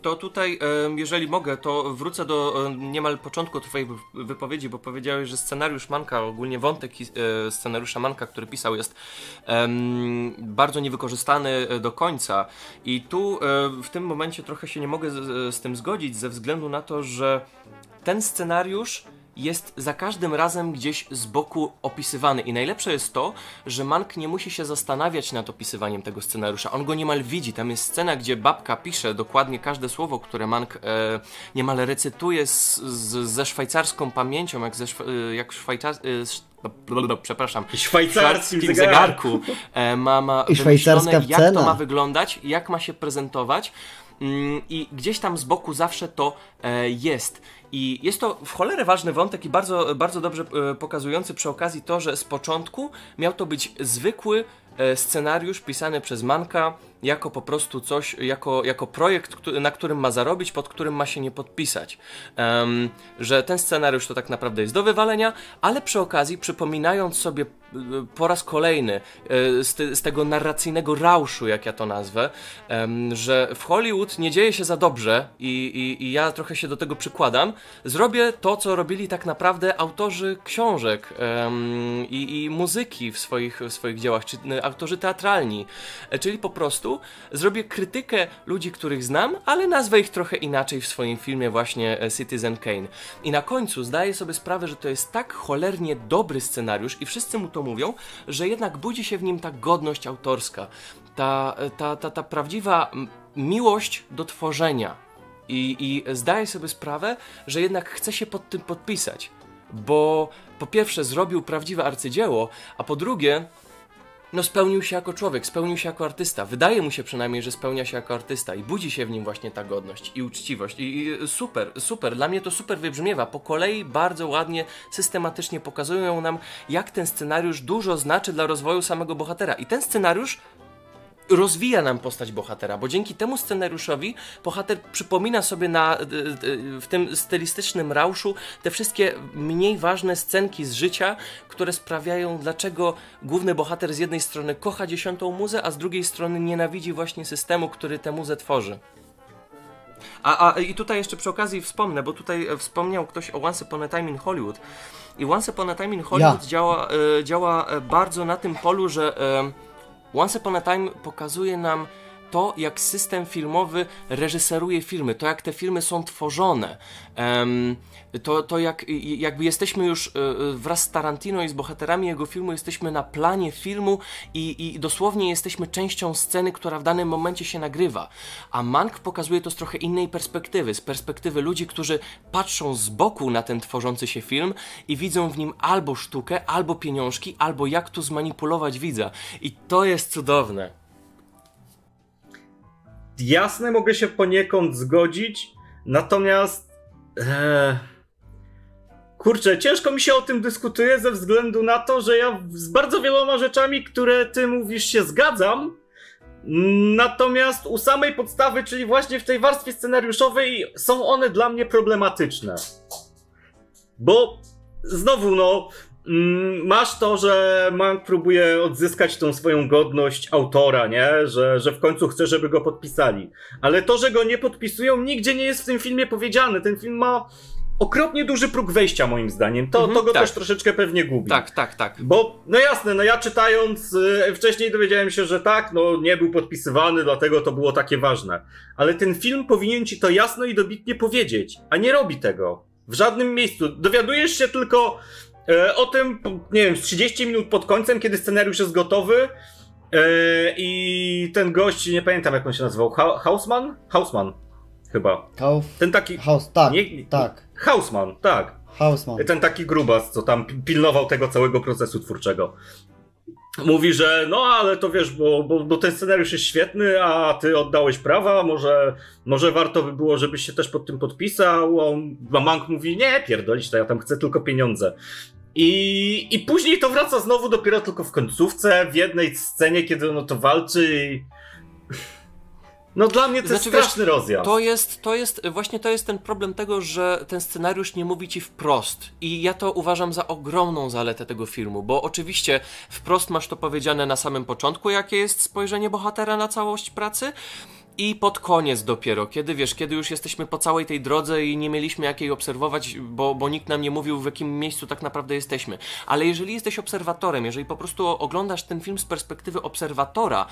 To tutaj, jeżeli mogę, to wrócę do em, niemal początku twojej wy- wypowiedzi, bo powiedziałeś, że scenariusz Manka, ogólnie wątek e, scenariusza Manka, który pisał, jest bardzo niewykorzystany e, do końca. I tu e, w tym momencie trochę się nie mogę z, z tym zgodzić, ze względu na to, że ten scenariusz jest za każdym razem gdzieś z boku opisywany. I najlepsze jest to, że Mank nie musi się zastanawiać nad opisywaniem tego scenariusza. On go niemal widzi. Tam jest scena, gdzie babka pisze dokładnie każde słowo, które Mank e, niemal recytuje z, z, ze szwajcarską pamięcią, jak ze szwa, e, jak szwajcar... E, sz- blablabla, przepraszam. Szwajcarskim zegarku. zegarku e, ma, ma I szwajcarska jak cena. to ma wyglądać, jak ma się prezentować. Mm, I gdzieś tam z boku zawsze to e, jest. I jest to w cholerę ważny wątek i bardzo, bardzo dobrze e, pokazujący przy okazji to, że z początku miał to być zwykły e, scenariusz pisany przez Manka jako po prostu coś, jako, jako projekt, na którym ma zarobić, pod którym ma się nie podpisać. Um, że ten scenariusz to tak naprawdę jest do wywalenia, ale przy okazji przypominając sobie y, po raz kolejny y, z, te, z tego narracyjnego rauszu, jak ja to nazwę, um, że w Hollywood nie dzieje się za dobrze i, i, i ja trochę się do tego przykładam, zrobię to, co robili tak naprawdę autorzy książek um, i, i muzyki w swoich, w swoich dziełach, czy autorzy teatralni, e, czyli po prostu zrobię krytykę ludzi, których znam, ale nazwę ich trochę inaczej w swoim filmie właśnie e, Citizen Kane. I na końcu zdaję sobie sprawę, że to jest tak cholernie dobry scenariusz i wszyscy mu to mówią, że jednak budzi się w nim ta godność autorska, ta, e, ta, ta, ta prawdziwa miłość do tworzenia. I, I zdaję sobie sprawę, że jednak chce się pod tym podpisać, bo po pierwsze zrobił prawdziwe arcydzieło, a po drugie no spełnił się jako człowiek, spełnił się jako artysta. Wydaje mu się przynajmniej, że spełnia się jako artysta i budzi się w nim właśnie ta godność i uczciwość. I, i super, super. Dla mnie to super wybrzmiewa. Po kolei bardzo ładnie, systematycznie pokazują nam, jak ten scenariusz dużo znaczy dla rozwoju samego bohatera. I ten scenariusz rozwija nam postać bohatera, bo dzięki temu scenariuszowi bohater przypomina sobie na, e, e, w tym stylistycznym rauszu te wszystkie mniej ważne scenki z życia, które sprawiają, dlaczego główny bohater z jednej strony kocha dziesiątą muzę, a z drugiej strony nienawidzi właśnie systemu, który tę muzę tworzy. A, a i tutaj jeszcze przy okazji wspomnę, bo tutaj wspomniał ktoś o Once Upon a Time in Hollywood. I Once Upon a Time in Hollywood ja. działa, e, działa bardzo na tym polu, że Once Upon a Time pokazuje nam to, jak system filmowy reżyseruje filmy, to jak te filmy są tworzone, to, to jak, jakby jesteśmy już e, e, wraz z Tarantino i z bohaterami jego filmu, jesteśmy na planie filmu i, i dosłownie jesteśmy częścią sceny, która w danym momencie się nagrywa. A Mank pokazuje to z trochę innej perspektywy, z perspektywy ludzi, którzy patrzą z boku na ten tworzący się film i widzą w nim albo sztukę, albo pieniążki, albo jak tu zmanipulować widza. I to jest cudowne jasne, mogę się poniekąd zgodzić, natomiast. E, kurczę, ciężko mi się o tym dyskutuje ze względu na to, że ja z bardzo wieloma rzeczami, które ty mówisz, się zgadzam. Natomiast u samej podstawy, czyli właśnie w tej warstwie scenariuszowej, są one dla mnie problematyczne. Bo znowu, no, masz to, że Mank próbuje odzyskać tą swoją godność autora, nie? Że, że w końcu chce, żeby go podpisali. Ale to, że go nie podpisują, nigdzie nie jest w tym filmie powiedziane. Ten film ma okropnie duży próg wejścia, moim zdaniem. To, mhm, to go tak. też troszeczkę pewnie gubi. Tak, tak, tak. Bo, no jasne, no ja czytając y, wcześniej dowiedziałem się, że tak, no nie był podpisywany, dlatego to było takie ważne. Ale ten film powinien ci to jasno i dobitnie powiedzieć, a nie robi tego. W żadnym miejscu. Dowiadujesz się tylko o tym, nie wiem, 30 minut pod końcem, kiedy scenariusz jest gotowy e, i ten gość, nie pamiętam jak on się nazywał, ha Hausman? Hausman, chyba. Kauf... Ten taki... Haus, tak, nie, tak. Hausman, tak. Hausman. Ten taki grubas, co tam pilnował tego całego procesu twórczego. Mówi, że no ale to wiesz, bo, bo, bo ten scenariusz jest świetny, a ty oddałeś prawa, może, może warto by było, żebyś się też pod tym podpisał. On, a Mank mówi, nie, pierdolić to, ja tam chcę tylko pieniądze. I, I później to wraca znowu dopiero tylko w końcówce, w jednej scenie, kiedy ono to walczy i... No dla mnie to znaczy, jest straszny wiesz, rozjazd. To jest, to jest, właśnie to jest ten problem tego, że ten scenariusz nie mówi ci wprost. I ja to uważam za ogromną zaletę tego filmu, bo oczywiście wprost masz to powiedziane na samym początku, jakie jest spojrzenie bohatera na całość pracy, i pod koniec dopiero, kiedy wiesz, kiedy już jesteśmy po całej tej drodze i nie mieliśmy jakiej obserwować, bo, bo nikt nam nie mówił, w jakim miejscu tak naprawdę jesteśmy. Ale jeżeli jesteś obserwatorem, jeżeli po prostu oglądasz ten film z perspektywy obserwatora,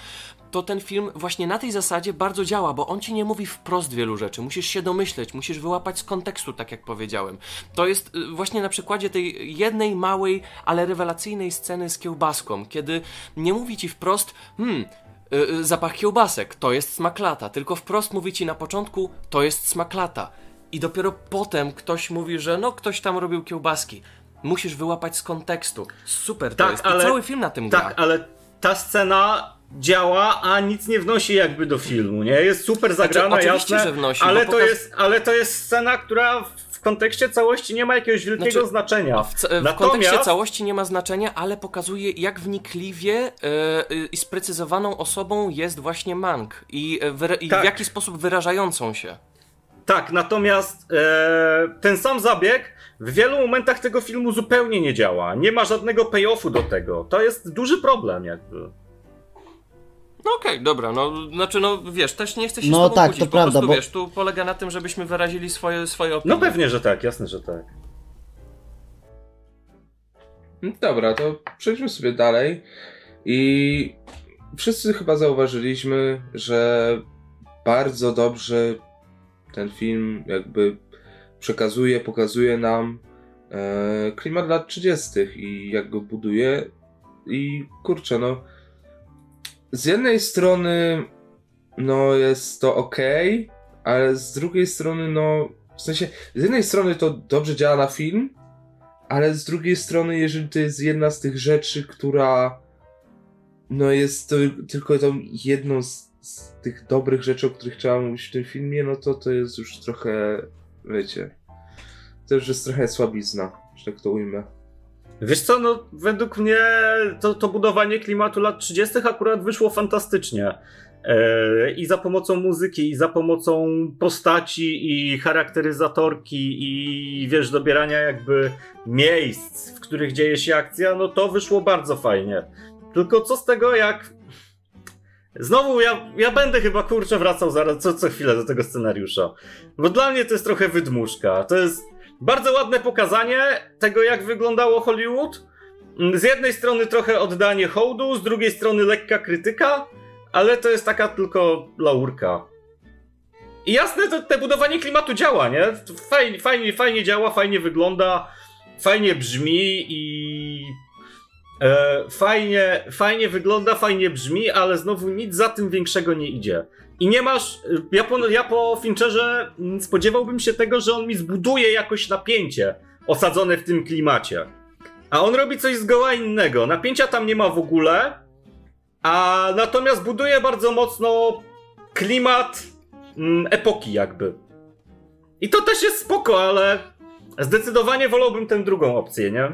to ten film właśnie na tej zasadzie bardzo działa, bo on ci nie mówi wprost wielu rzeczy. Musisz się domyśleć, musisz wyłapać z kontekstu, tak jak powiedziałem. To jest y, właśnie na przykładzie tej jednej małej, ale rewelacyjnej sceny z kiełbaską, kiedy nie mówi ci wprost, hmm, yy, zapach kiełbasek, to jest smaklata, tylko wprost mówi ci na początku, to jest smaklata. I dopiero potem ktoś mówi, że no ktoś tam robił kiełbaski. Musisz wyłapać z kontekstu. Super tak, to jest. Ale, I cały film na tym tak, gra. Tak, ale ta scena działa, a nic nie wnosi jakby do filmu, nie? Jest super zagrana, znaczy, jasne, że wnosi, ale, to pokaz... jest, ale to jest scena, która w kontekście całości nie ma jakiegoś wielkiego Znaczy, znaczenia. W, w Natomiast- kontekście całości nie ma znaczenia, ale pokazuje, jak wnikliwie e, i sprecyzowaną osobą jest właśnie Mank i, e, wyra- i Tak. w jaki sposób wyrażającą się. Tak, natomiast e, ten sam zabieg w wielu momentach tego filmu zupełnie nie działa. Nie ma żadnego payoffu do tego. To jest duży problem jakby. No okej, dobra, no znaczy no wiesz, też nie chcę się No z tobą tak, kłócić, to po prawda, prostu bo- wiesz, tu polega na tym, żebyśmy wyrazili swoje, swoje opinie. No pewnie, że tak, jasne, że tak. No Dobra, to przejdźmy sobie dalej. I wszyscy chyba zauważyliśmy, że bardzo dobrze ten film jakby przekazuje, pokazuje nam e, klimat lat 30. i jak go buduje. I kurczę, no. Z jednej strony, no jest to ok, ale z drugiej strony, no. W sensie, z jednej strony to dobrze działa na film, ale z drugiej strony, jeżeli to jest jedna z tych rzeczy, która no jest to tylko tą jedną z, z tych dobrych rzeczy, o których trzeba mówić w tym filmie, no to to jest już trochę, wiecie, to już jest trochę słabizna, że tak to ujmę. Wiesz co, no według mnie to, to budowanie klimatu lat 30. akurat wyszło fantastycznie. E, I za pomocą muzyki, i za pomocą postaci, i charakteryzatorki, i wiesz, dobierania jakby miejsc, w których dzieje się akcja, no to wyszło bardzo fajnie. Tylko co z tego, jak. Znowu ja, ja będę chyba kurczę wracał zaraz co, co chwilę do tego scenariusza. Bo dla mnie to jest trochę wydmuszka. To jest bardzo ładne pokazanie tego, jak wyglądało Hollywood. Mm, Z jednej strony trochę oddanie hołdu, z drugiej strony lekka krytyka, ale to jest taka tylko laurka. I jasne, to, te budowanie klimatu działa, nie? Fajnie, fajnie, fajnie działa, fajnie wygląda, fajnie brzmi i. E, fajnie, fajnie wygląda, fajnie brzmi, ale znowu nic za tym większego nie idzie. I nie masz. Ja po, ja po Fincherze mm, spodziewałbym się tego, że on mi zbuduje jakoś napięcie osadzone w tym klimacie. A on robi coś zgoła innego. Napięcia tam nie ma w ogóle, a natomiast buduje bardzo mocno klimat mm, epoki, jakby. I to też jest spoko, ale zdecydowanie wolałbym tę drugą opcję, nie?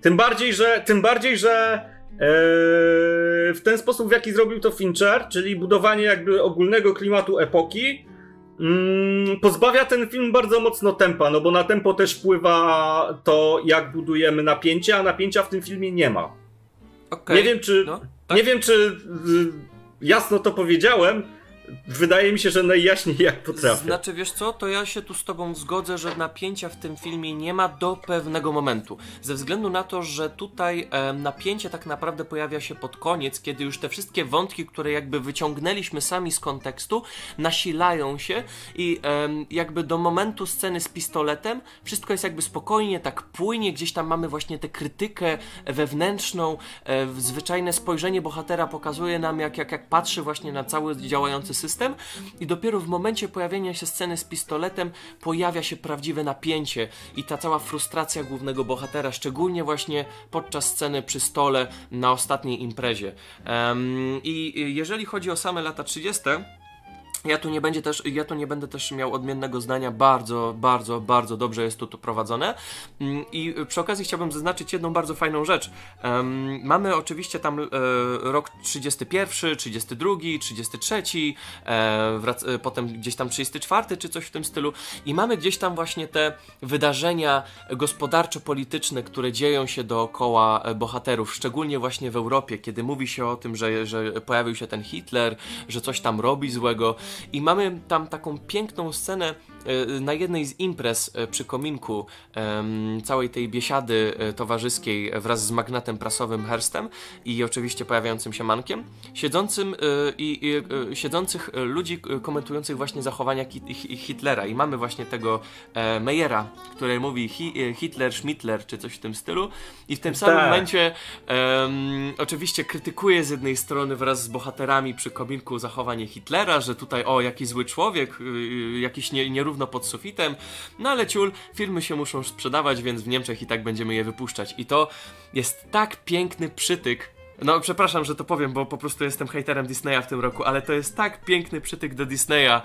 Tym bardziej, że. Tym bardziej, że. Eee, w ten sposób, w jaki zrobił to Fincher, czyli budowanie jakby ogólnego klimatu epoki, mm, pozbawia ten film bardzo mocno tempa, no bo na tempo też wpływa to, jak budujemy napięcie, a napięcia w tym filmie nie ma. Okej, Nie wiem, czy. no, tak. Nie wiem, czy y, jasno to powiedziałem. Wydaje mi się, że najjaśniej jak potrafię. Znaczy, wiesz co, to ja się tu z tobą zgodzę, że napięcia w tym filmie nie ma do pewnego momentu. Ze względu na to, że tutaj e, napięcie tak naprawdę pojawia się pod koniec, kiedy już te wszystkie wątki, które jakby wyciągnęliśmy sami z kontekstu, nasilają się i em, jakby do momentu sceny z pistoletem wszystko jest jakby spokojnie, tak płynie, gdzieś tam mamy właśnie tę krytykę wewnętrzną, e, zwyczajne spojrzenie bohatera pokazuje nam, jak, jak, jak patrzy właśnie na cały działający system i dopiero w momencie pojawienia się sceny z pistoletem pojawia się prawdziwe napięcie i ta cała frustracja głównego bohatera, szczególnie właśnie podczas sceny przy stole na ostatniej imprezie. I i jeżeli chodzi o same lata 30., ja tu, nie będzie też, ja tu nie będę też miał odmiennego zdania. Bardzo, bardzo, bardzo dobrze jest tu to prowadzone. Mm, I przy okazji chciałbym zaznaczyć jedną bardzo fajną rzecz. Em, mamy oczywiście tam e, rok 31, 32, 33, e, wrac- e, potem gdzieś tam 34 czy coś w tym stylu. I mamy gdzieś tam właśnie te wydarzenia gospodarczo-polityczne, które dzieją się dookoła e, bohaterów, szczególnie właśnie w Europie, kiedy mówi się o tym, że, że pojawił się ten Hitler, że coś tam robi złego. I mamy tam taką piękną scenę e, na jednej z imprez e, przy kominku całej tej biesiady e, towarzyskiej wraz z magnatem prasowym Herstem i oczywiście pojawiającym się Mankiem, siedzącym i, i siedzących ludzi komentujących właśnie zachowania Hitlera i mamy właśnie tego Meyera, który mówi hi, Hitler, Schmittler czy coś w tym stylu i w tym samym Tak. momencie em, oczywiście krytykuje z jednej strony wraz z bohaterami przy kominku zachowanie Hitlera, że tutaj o, jaki zły człowiek, yy, jakiś nie, nierówno pod sufitem, no ale ciul, filmy się muszą sprzedawać, więc w Niemczech i tak będziemy je wypuszczać. I to jest tak piękny przytyk No, przepraszam, że to powiem, bo po prostu jestem haterem Disneya w tym roku, ale to jest tak piękny przytyk do Disneya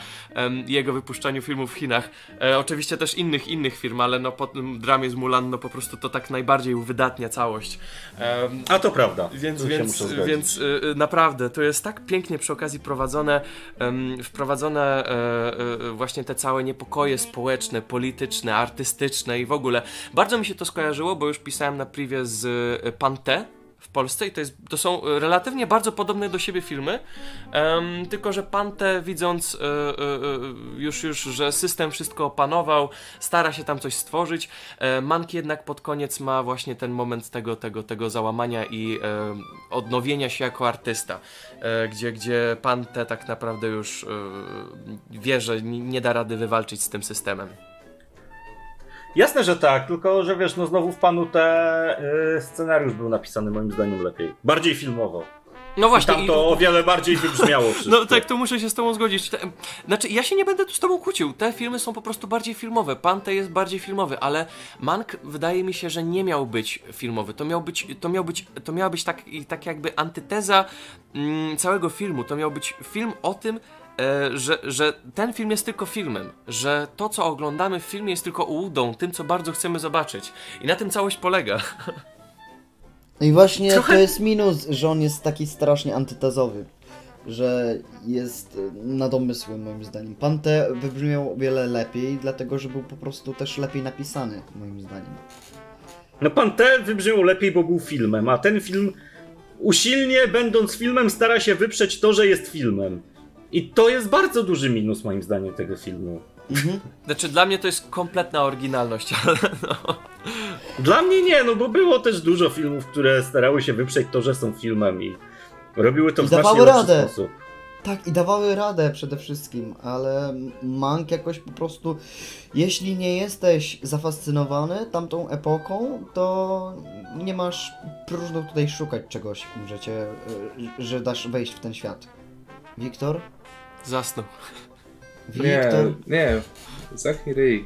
i jego wypuszczaniu filmów w Chinach. E, oczywiście też innych, innych firm, ale no po tym dramie z Mulan, no po prostu to tak najbardziej uwydatnia całość. Em, A to prawda. więc, się więc, więc y, y, naprawdę to jest tak pięknie przy okazji prowadzone, em, wprowadzone e, e, właśnie te całe niepokoje społeczne, polityczne, artystyczne i w ogóle. Bardzo mi się to skojarzyło, bo już pisałem na privie z y, Pante w Polsce i to, jest, to są y, relatywnie bardzo podobne do siebie filmy, em, tylko że Pante widząc y, y, już, już, że system wszystko opanował, stara się tam coś stworzyć, e, Mank jednak pod koniec ma właśnie ten moment tego, tego, tego załamania i e, odnowienia się jako artysta, e, gdzie, gdzie Pante tak naprawdę już e, wie, że nie da rady wywalczyć z tym systemem. Jasne, że tak, tylko że wiesz, no znowu w panu te y, scenariusz był napisany moim zdaniem lepiej. Bardziej filmowo. No I właśnie. tam i- to o wiele bardziej wybrzmiało wszystko. No tak, to muszę się z tobą zgodzić. Te, znaczy, ja się nie będę tu z tobą kłócił. Te filmy są po prostu bardziej filmowe. Pante jest bardziej filmowy, ale Mank wydaje mi się, że nie miał być filmowy. To miał być, to miał być, to miała być tak, i tak jakby antyteza mm, całego filmu. To miał być film o tym, że, że ten film jest tylko filmem, że to, co oglądamy w filmie, jest tylko ułudą, tym, co bardzo chcemy zobaczyć. I na tym całość polega. No i właśnie Trochę- to jest minus, że on jest taki strasznie antytezowy. Że jest y, na domysły moim zdaniem. Pante wybrzmiał o wiele lepiej, dlatego że był po prostu też lepiej napisany, moim zdaniem. No pan T wybrzmiał lepiej, bo był filmem, a ten film usilnie, będąc filmem, stara się wyprzeć to, że jest filmem. I to jest bardzo duży minus moim zdaniem tego filmu. Mhm. Znaczy, dla mnie to jest kompletna oryginalność, ale no. Dla mnie nie, no bo było też dużo filmów, które starały się wyprzeć to, że są filmem i robiły to w I dawały znacznie lepszy radę. sposób. Tak, i dawały radę przede wszystkim, ale Mank jakoś po prostu, jeśli nie jesteś zafascynowany tamtą epoką, to nie masz próżno tutaj szukać czegoś, że cię, y, że dasz wejść w ten świat. Wiktor? Zasnął. Nie, nie, zamknij ryj.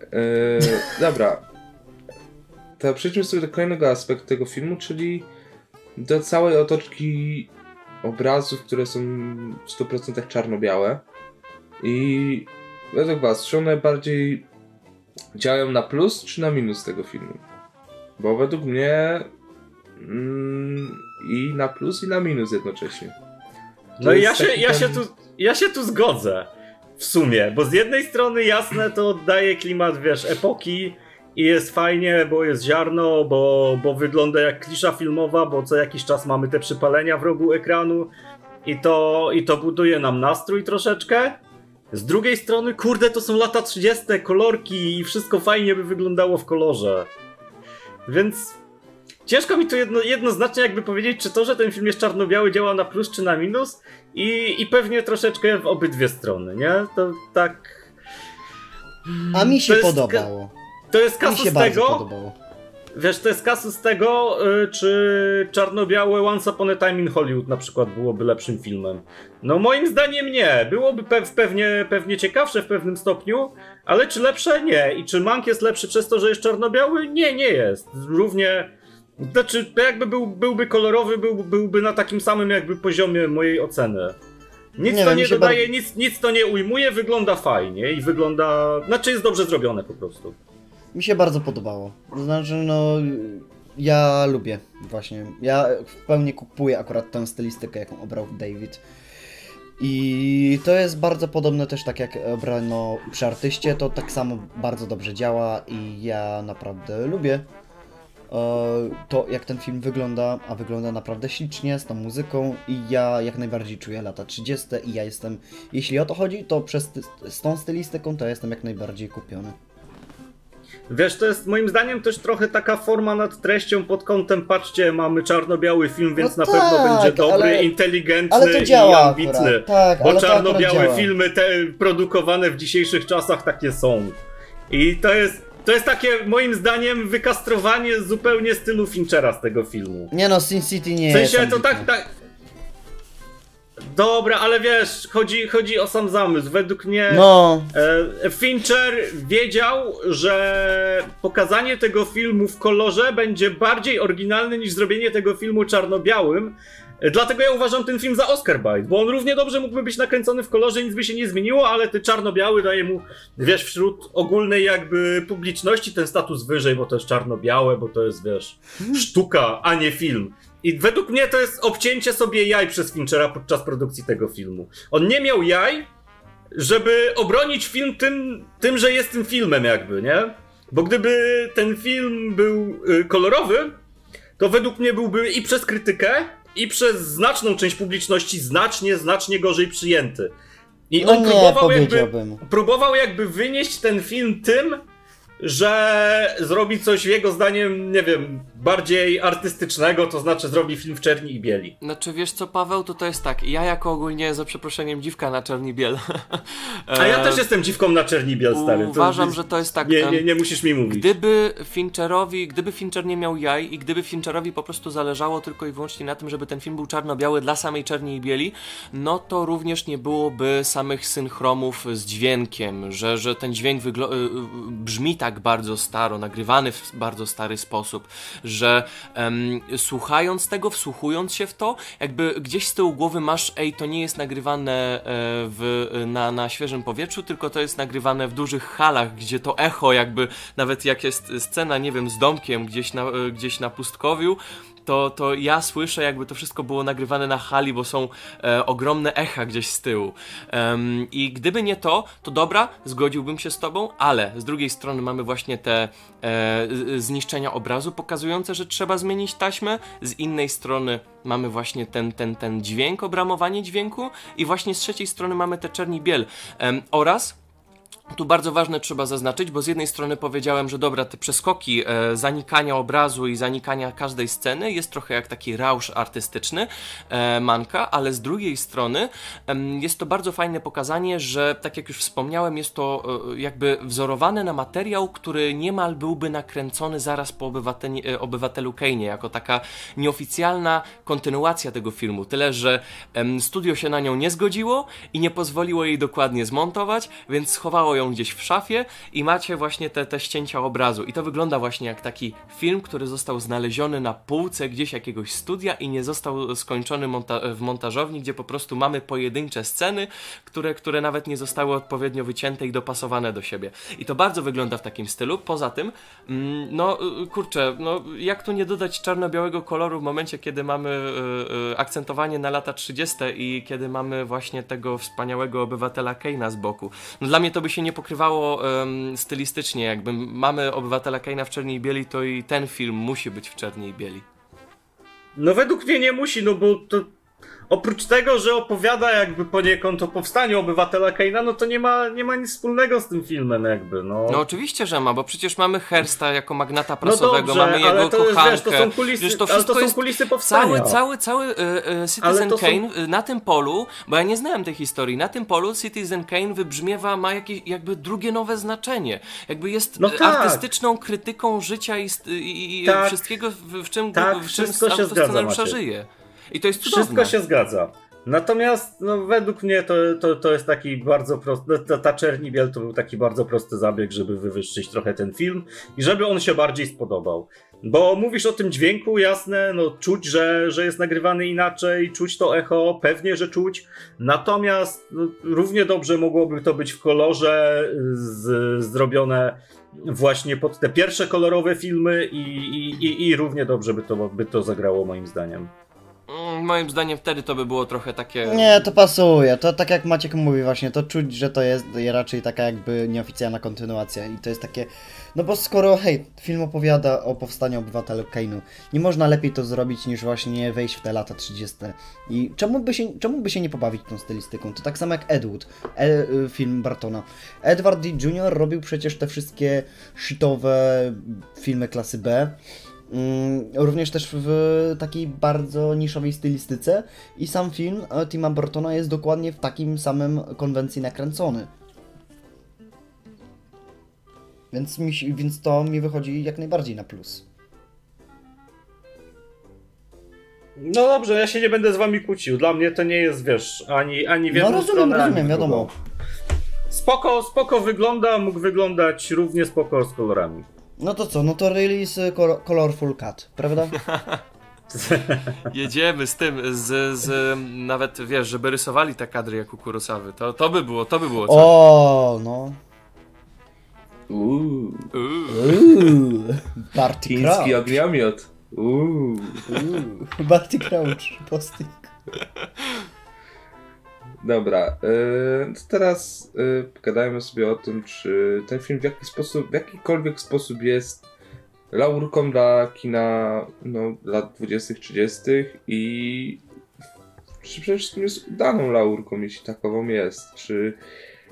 Yy, dobra. To przejdźmy sobie do kolejnego aspektu tego filmu, czyli do całej otoczki obrazów, które są w 100% czarno-białe. I według was, czy one bardziej działają na plus czy na minus tego filmu? Bo według mnie mm, i na plus i na minus jednocześnie. To No i ja się, ja, ten- się tu, ja się tu zgodzę. W sumie, bo z jednej strony jasne to oddaje klimat, wiesz, epoki i jest fajnie, bo jest ziarno, bo, bo wygląda jak klisza filmowa, bo co jakiś czas mamy te przypalenia w rogu ekranu i to, i to buduje nam nastrój troszeczkę. Z drugiej strony, kurde, to są lata 30., kolorki i wszystko fajnie by wyglądało w kolorze. Więc ciężko mi tu jedno, jednoznacznie jakby powiedzieć, czy to, że ten film jest czarno-biały działa na plus czy na minus i, i pewnie troszeczkę w obydwie strony, nie? To tak... A mi się To podobało. To jest kasus tego, podobało. wiesz, to jest kasus tego, y, czy czarno-białe Once Upon a Time in Hollywood na przykład byłoby lepszym filmem. No moim zdaniem nie. Byłoby pe- pewnie, pewnie ciekawsze w pewnym stopniu, ale czy lepsze? Nie. I czy Mank jest lepszy przez to, że jest czarno-biały? Nie, nie jest. Równie... Znaczy, to jakby był, byłby kolorowy, był, byłby na takim samym jakby poziomie mojej oceny. Nic Nie to wiem, nie dodaje, bardzo- nic, nic to nie ujmuje, wygląda fajnie i wygląda... Znaczy jest dobrze zrobione po prostu. Mi się bardzo podobało. Znaczy, no, ja lubię właśnie. Ja w pełni kupuję akurat tę stylistykę, jaką obrał David. I to jest bardzo podobne też tak jak obrano przy artyście, to tak samo bardzo dobrze działa i ja naprawdę lubię to jak ten film wygląda, a wygląda naprawdę ślicznie z tą muzyką i ja jak najbardziej czuję lata 30 i ja jestem, jeśli o to chodzi, to przez z tą stylistyką to ja jestem jak najbardziej kupiony. Wiesz, to jest moim zdaniem też trochę taka forma nad treścią pod kątem, patrzcie, mamy czarno-biały film, więc No na pewno tak, będzie dobry, ale- inteligentny Ale i ambitny. akurat, tak, Bo czarno-białe filmy te produkowane w dzisiejszych czasach takie są. I to jest, to jest takie, moim zdaniem, wykastrowanie zupełnie stylu Finchera z tego filmu. Nie no, Sin City nie W jest sensie to ambitny. tak, tak. Dobra, ale wiesz, chodzi, chodzi o sam zamysł. Według mnie No, e, Fincher wiedział, że pokazanie tego filmu w kolorze będzie bardziej oryginalne niż zrobienie tego filmu czarno-białym. Dlatego ja uważam ten film za Oscar bite, bo on równie dobrze mógłby być nakręcony w kolorze, nic by się nie zmieniło, ale ty czarno-biały daje mu, wiesz, wśród ogólnej jakby publiczności ten status wyżej, bo to jest czarno-białe, bo to jest, wiesz, sztuka, a nie film. I według mnie to jest obcięcie sobie jaj przez Finchera podczas produkcji tego filmu. On nie miał jaj, żeby obronić film tym, tym, że jest tym filmem jakby, nie? Bo gdyby ten film był y, kolorowy, to według mnie byłby i przez krytykę, i przez znaczną część publiczności znacznie, znacznie gorzej przyjęty. I no on nie próbował jakby, próbował jakby wynieść ten film tym, że zrobi coś jego zdaniem, nie wiem, bardziej artystycznego, to znaczy zrobi film w czerni i bieli. Znaczy, wiesz co, Paweł, to to jest tak. Ja jako ogólnie, za przeproszeniem, dziwka na czerni biel. A ja e, też jestem dziwką na czerni biel, stary. To Uważam, jest- że to jest tak. Nie, nie, nie musisz mi mówić. Gdyby Fincherowi, gdyby Fincher nie miał jaj i gdyby Fincherowi po prostu zależało tylko i wyłącznie na tym, żeby ten film był czarno-biały dla samej czerni i bieli, no to również nie byłoby samych synchronów z dźwiękiem, że, że ten dźwięk y, y, brzmi tak bardzo staro, nagrywany w bardzo stary sposób, że em, słuchając tego, wsłuchując się w to, jakby gdzieś z tyłu głowy masz, ej, to nie jest nagrywane e, w, na, na świeżym powietrzu, tylko to jest nagrywane w dużych halach, gdzie to echo jakby, nawet jak jest scena, nie wiem, z domkiem gdzieś na, e, gdzieś na pustkowiu, to, to ja słyszę, jakby to wszystko było nagrywane na hali, bo są e, ogromne echa gdzieś z tyłu. Em, I gdyby nie to, to dobra, zgodziłbym się z tobą, ale z drugiej strony mamy właśnie te e, zniszczenia obrazu pokazujące, że trzeba zmienić taśmę, z innej strony mamy właśnie ten, ten, ten dźwięk, obramowanie dźwięku i właśnie z trzeciej strony mamy te czerni biel em, oraz tu bardzo ważne trzeba zaznaczyć, bo z jednej strony powiedziałem, że dobra, te przeskoki e, zanikania obrazu i zanikania każdej sceny jest trochę jak taki rausz artystyczny e, manka, ale z drugiej strony em, jest to bardzo fajne pokazanie, że tak jak już wspomniałem, jest to e, jakby wzorowane na materiał, który niemal byłby nakręcony zaraz po obywateli, e, obywatelu Kane'ie, jako taka nieoficjalna kontynuacja tego filmu. Tyle, że studio się na nią nie zgodziło i nie pozwoliło jej dokładnie zmontować, więc schowało ją gdzieś w szafie i macie właśnie te, te ścięcia obrazu. I to wygląda właśnie jak taki film, który został znaleziony na półce gdzieś jakiegoś studia i nie został skończony monta- w montażowni, gdzie po prostu mamy pojedyncze sceny, które, które nawet nie zostały odpowiednio wycięte i dopasowane do siebie. I to bardzo wygląda w takim stylu. Poza tym, mm, no y, kurczę, no jak tu nie dodać czarno-białego koloru w momencie, kiedy mamy y, y, akcentowanie na lata 30. i kiedy mamy właśnie tego wspaniałego obywatela Keina z boku. No, dla mnie to by się nie pokrywało em, stylistycznie. Jakby mamy obywatela Keina w czerni i bieli, to i ten film musi być w czerni i bieli. No według mnie nie musi, no bo to oprócz tego, że opowiada jakby poniekąd o powstaniu obywatela Keina, no to nie ma, nie ma nic wspólnego z tym filmem jakby, no. No oczywiście, że ma, bo przecież mamy Hersta jako magnata No prasowego, dobrze, mamy jego ale to jest, kochankę. wiesz, to są kulisy, Przecież to ale wszystko to są kulisy powstania. Cały, cały, cały e, e, Citizen są- Kane e, na tym polu, bo ja nie znałem tej historii, na tym polu Citizen Kane wybrzmiewa, ma jakieś jakby drugie nowe znaczenie. Jakby jest No tak. artystyczną krytyką życia i, i, i Tak. wszystkiego, w, w czym, Tak, w czym wszystko się zgadza, autoscenariusza Maciek. żyje. I to jest cudowne. Wszystko się zgadza. Natomiast no, według mnie to, to, to jest taki bardzo prosty. no, Ta, ta czerni biel to był taki bardzo prosty zabieg, żeby wywyższyć trochę ten film i żeby on się bardziej spodobał. Bo mówisz o tym dźwięku, jasne, no czuć, że, że jest nagrywany inaczej, czuć to echo, pewnie, że czuć. Natomiast no, równie dobrze mogłoby to być w kolorze z, zrobione właśnie pod te pierwsze kolorowe filmy i, i, i, i równie dobrze by to, by to zagrało moim zdaniem. Mm, Moim zdaniem wtedy to by było trochę takie... Nie, to pasuje. To tak jak Maciek mówi właśnie, to czuć, że to jest raczej taka jakby nieoficjalna kontynuacja i to jest takie... No bo skoro, hej, film opowiada o powstaniu obywatela Kane'u, nie można lepiej to zrobić niż właśnie wejść w te lata 30. I czemu by się, czemu by się nie pobawić tą stylistyką? To tak samo jak Edward, e, film Bartona. Edward D. Jr. robił przecież te wszystkie shitowe filmy klasy B. Mm, Również też w takiej bardzo niszowej stylistyce i sam film e, Tima Burtona jest dokładnie w takim samym konwencji nakręcony. Więc, mi, więc to mi wychodzi jak najbardziej na plus. No dobrze, ja się nie będę z wami kłócił. Dla mnie to nie jest, wiesz, ani, ani w No jedną rozumiem, stronę, rozumiem, wiadomo. Spoko, spoko wygląda, mógł wyglądać równie spoko z kolorami. No to co, no to release colo- Colorful Cut, prawda? Jedziemy z tym, z, z nawet wiesz, żeby rysowali te kadry jak u Kurosawy. To, to by było, to by było coś. O, no. Uuu, Uuu. Barty chiński Crouch. ogniomiot. Uuu. Uuu, Barty Crouch, posting. Dobra, yy, teraz yy, pogadajmy sobie o tym, czy ten film w jaki sposób, w jakikolwiek sposób jest laurką dla kina no, lat 20-30 i czy przede wszystkim jest udaną laurką, jeśli takową jest. Czy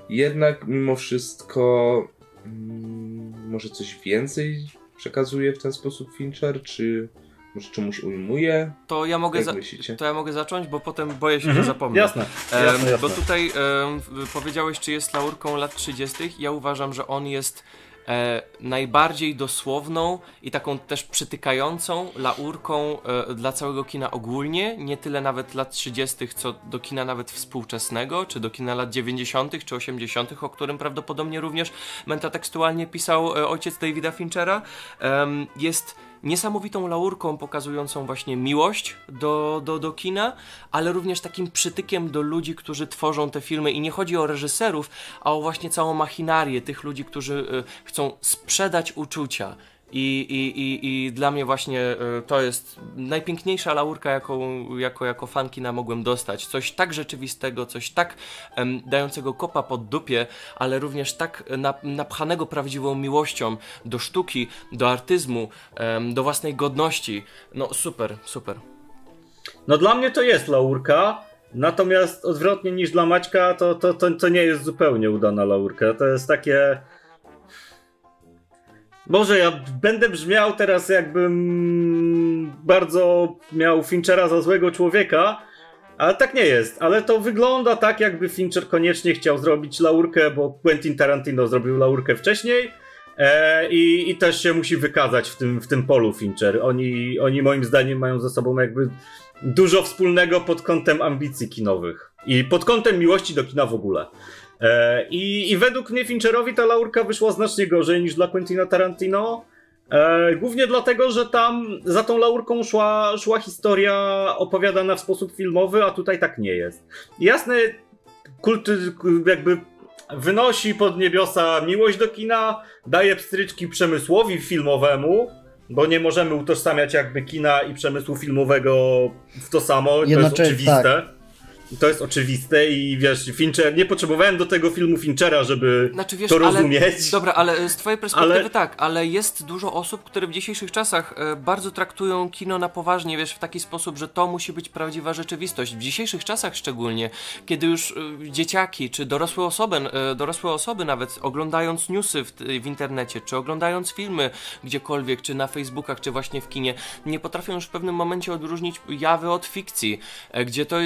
jednak mimo wszystko mm, może coś więcej przekazuje w ten sposób Fincher, czy może czemuś ujmuje? To ja mogę za- to ja mogę zacząć, bo potem boję się, że Mhm, zapomnę. Jasne, jasne, jasne. Bo tutaj w- powiedziałeś, czy jest laurką lat 30. Ja uważam, że on jest e, najbardziej dosłowną i taką też przytykającą laurką e, dla całego kina ogólnie. Nie tyle nawet lat 30., co do kina nawet współczesnego, czy do kina lat 90., czy 80., o którym prawdopodobnie również metatekstualnie pisał e, ojciec Davida Finchera. Jest niesamowitą laurką pokazującą właśnie miłość do, do, do kina, ale również takim przytykiem do ludzi, którzy tworzą te filmy. I nie chodzi o reżyserów, a o właśnie całą machinarię tych ludzi, którzy y, chcą sprzedać uczucia. I, i, i, I dla mnie właśnie y, to jest najpiękniejsza laurka, jaką jako, jako fan kina mogłem dostać. Coś tak rzeczywistego, coś tak em, dającego kopa pod dupie, ale również tak na, napchanego prawdziwą miłością do sztuki, do artyzmu, em, do własnej godności. No super, super. No dla mnie to jest laurka, natomiast odwrotnie niż dla Maćka, to, to, to, to nie jest zupełnie udana laurka. To jest takie... Boże, ja będę brzmiał teraz jakbym bardzo miał Finchera za złego człowieka, ale tak nie jest. Ale to wygląda tak, jakby Fincher koniecznie chciał zrobić laurkę, bo Quentin Tarantino zrobił laurkę wcześniej. E, i, I też się musi wykazać w tym, w tym polu Fincher. Oni, oni moim zdaniem mają ze sobą jakby dużo wspólnego pod kątem ambicji kinowych i pod kątem miłości do kina w ogóle. E, i, I według mnie Fincherowi ta laurka wyszła znacznie gorzej niż dla Quentina Tarantino. E, głównie dlatego, że tam za tą laurką szła, szła historia opowiadana w sposób filmowy, a tutaj tak nie jest. Jasne, kult jakby wynosi pod niebiosa miłość do kina, daje pstryczki przemysłowi filmowemu, bo nie możemy utożsamiać jakby kina i przemysłu filmowego w to samo, to jest oczywiste. To jest oczywiste i wiesz, Fincher, nie potrzebowałem do tego filmu Finchera, żeby Znaczy, wiesz, to ale, rozumieć. Dobra, ale z twojej perspektywy Ale- tak, ale jest dużo osób, które w dzisiejszych czasach e, bardzo traktują kino na poważnie, wiesz, w taki sposób, że to musi być prawdziwa rzeczywistość. W dzisiejszych czasach szczególnie, kiedy już e, dzieciaki, czy dorosłe osoby, e, dorosłe osoby nawet oglądając newsy w, w internecie, czy oglądając filmy gdziekolwiek, czy na Facebookach, czy właśnie w kinie, nie potrafią już w pewnym momencie odróżnić jawy od fikcji, gdzie to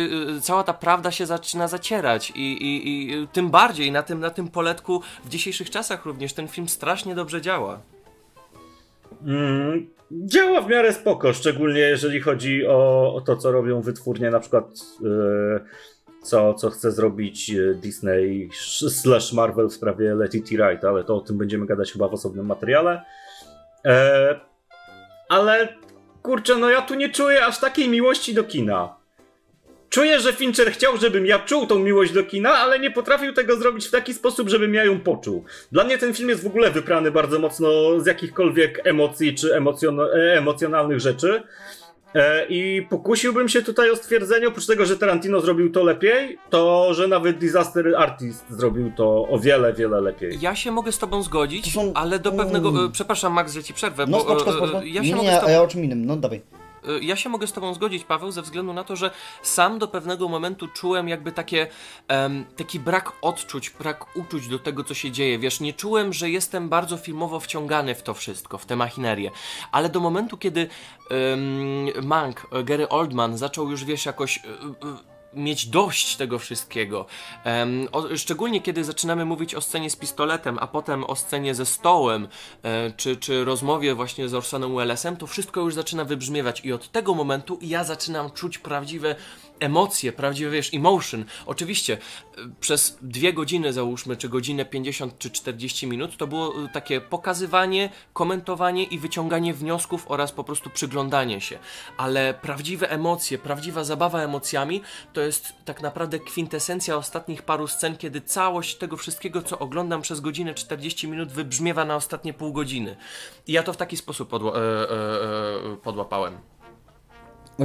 cała ta prawda się zaczyna zacierać i, i, i tym bardziej na tym, na tym poletku w dzisiejszych czasach również ten film strasznie dobrze działa. Mm, działa w miarę spoko, szczególnie jeżeli chodzi o, o to, co robią wytwórnie, na przykład e, co, co chce zrobić e, Disney slash Marvel w sprawie Let It Right, ale to o tym będziemy gadać chyba w osobnym materiale. E, ale kurczę, no ja tu nie czuję aż takiej miłości do kina. Czuję, że Fincher chciał, żebym ja czuł tą miłość do kina, ale nie potrafił tego zrobić w taki sposób, żebym ja ją poczuł. Dla mnie ten film jest w ogóle wyprany bardzo mocno z jakichkolwiek emocji czy emocjon e, emocjonalnych rzeczy. E, I pokusiłbym się tutaj o stwierdzenie, oprócz tego, że Tarantino zrobił to lepiej, to że nawet Disaster Artist zrobił to o wiele, wiele lepiej. Ja się mogę z tobą zgodzić, są- ale do pewnego... e, Przepraszam Max, że ci przerwę, No bo spoko, e, ja nie, się nie, mogę z a tobą... ja o czym innym, no dawaj. Y, Ja się mogę z Tobą zgodzić, Paweł, ze względu na to, że sam do pewnego momentu czułem jakby takie, em, taki brak odczuć, brak uczuć do tego, co się dzieje. Wiesz, nie czułem, że jestem bardzo filmowo wciągany w to wszystko, w tę machinerię. Ale do momentu, kiedy em, Mank, Gary Oldman zaczął już, wiesz, jakoś. e, mieć dość tego wszystkiego. Um, o, szczególnie kiedy zaczynamy mówić o scenie z pistoletem, a potem o scenie ze stołem, e, czy, czy rozmowie właśnie z Orsonem Wellesem, to wszystko już zaczyna wybrzmiewać i od tego momentu ja zaczynam czuć prawdziwe emocje, prawdziwe, wiesz, emotion. Oczywiście e, przez dwie godziny załóżmy, czy godzinę 50 czy 40 minut, to było e, takie pokazywanie, komentowanie i wyciąganie wniosków oraz po prostu przyglądanie się. Ale prawdziwe emocje, prawdziwa zabawa emocjami to jest tak naprawdę kwintesencja ostatnich paru scen, kiedy całość tego wszystkiego, co oglądam przez godzinę 40 minut wybrzmiewa na ostatnie pół godziny. I ja to w taki sposób e, e, e, podłapałem.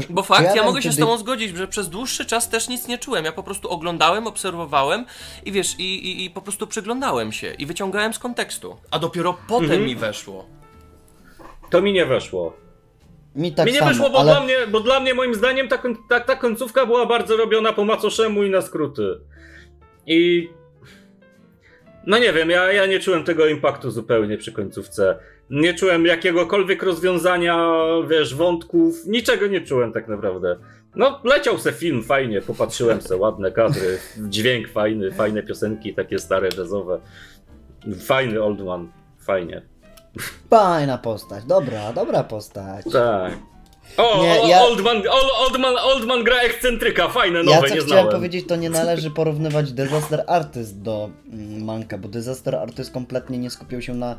Bo fakt, ja, ja mogę się z tobą zgodzić, że przez dłuższy czas też nic nie czułem. Ja po prostu oglądałem, obserwowałem i wiesz, i, i, i po prostu przyglądałem się i wyciągałem z kontekstu. A dopiero potem mhm. mi weszło. To mi nie weszło. Mi tak Mi nie samo, weszło, bo, ale... dla mnie, bo dla mnie moim zdaniem ta, ta, ta końcówka była bardzo robiona po macoszemu i na skróty. I no nie wiem, ja, ja nie czułem tego impaktu zupełnie przy końcówce. Nie czułem jakiegokolwiek rozwiązania, wiesz, wątków, niczego nie czułem tak naprawdę. No, leciał se film fajnie, popatrzyłem se, ładne kadry, dźwięk fajny, fajne piosenki, takie stare, jazzowe. Fajny Old Man, fajnie. Fajna postać, dobra, dobra postać. Tak. O, nie, ja... old, man, old, man, old man gra ekscentryka, fajne, nowe, ja co nie chciałem znałem. powiedzieć, to nie należy porównywać Disaster Artist do mm, Manka, bo Disaster Artist kompletnie nie skupiał się na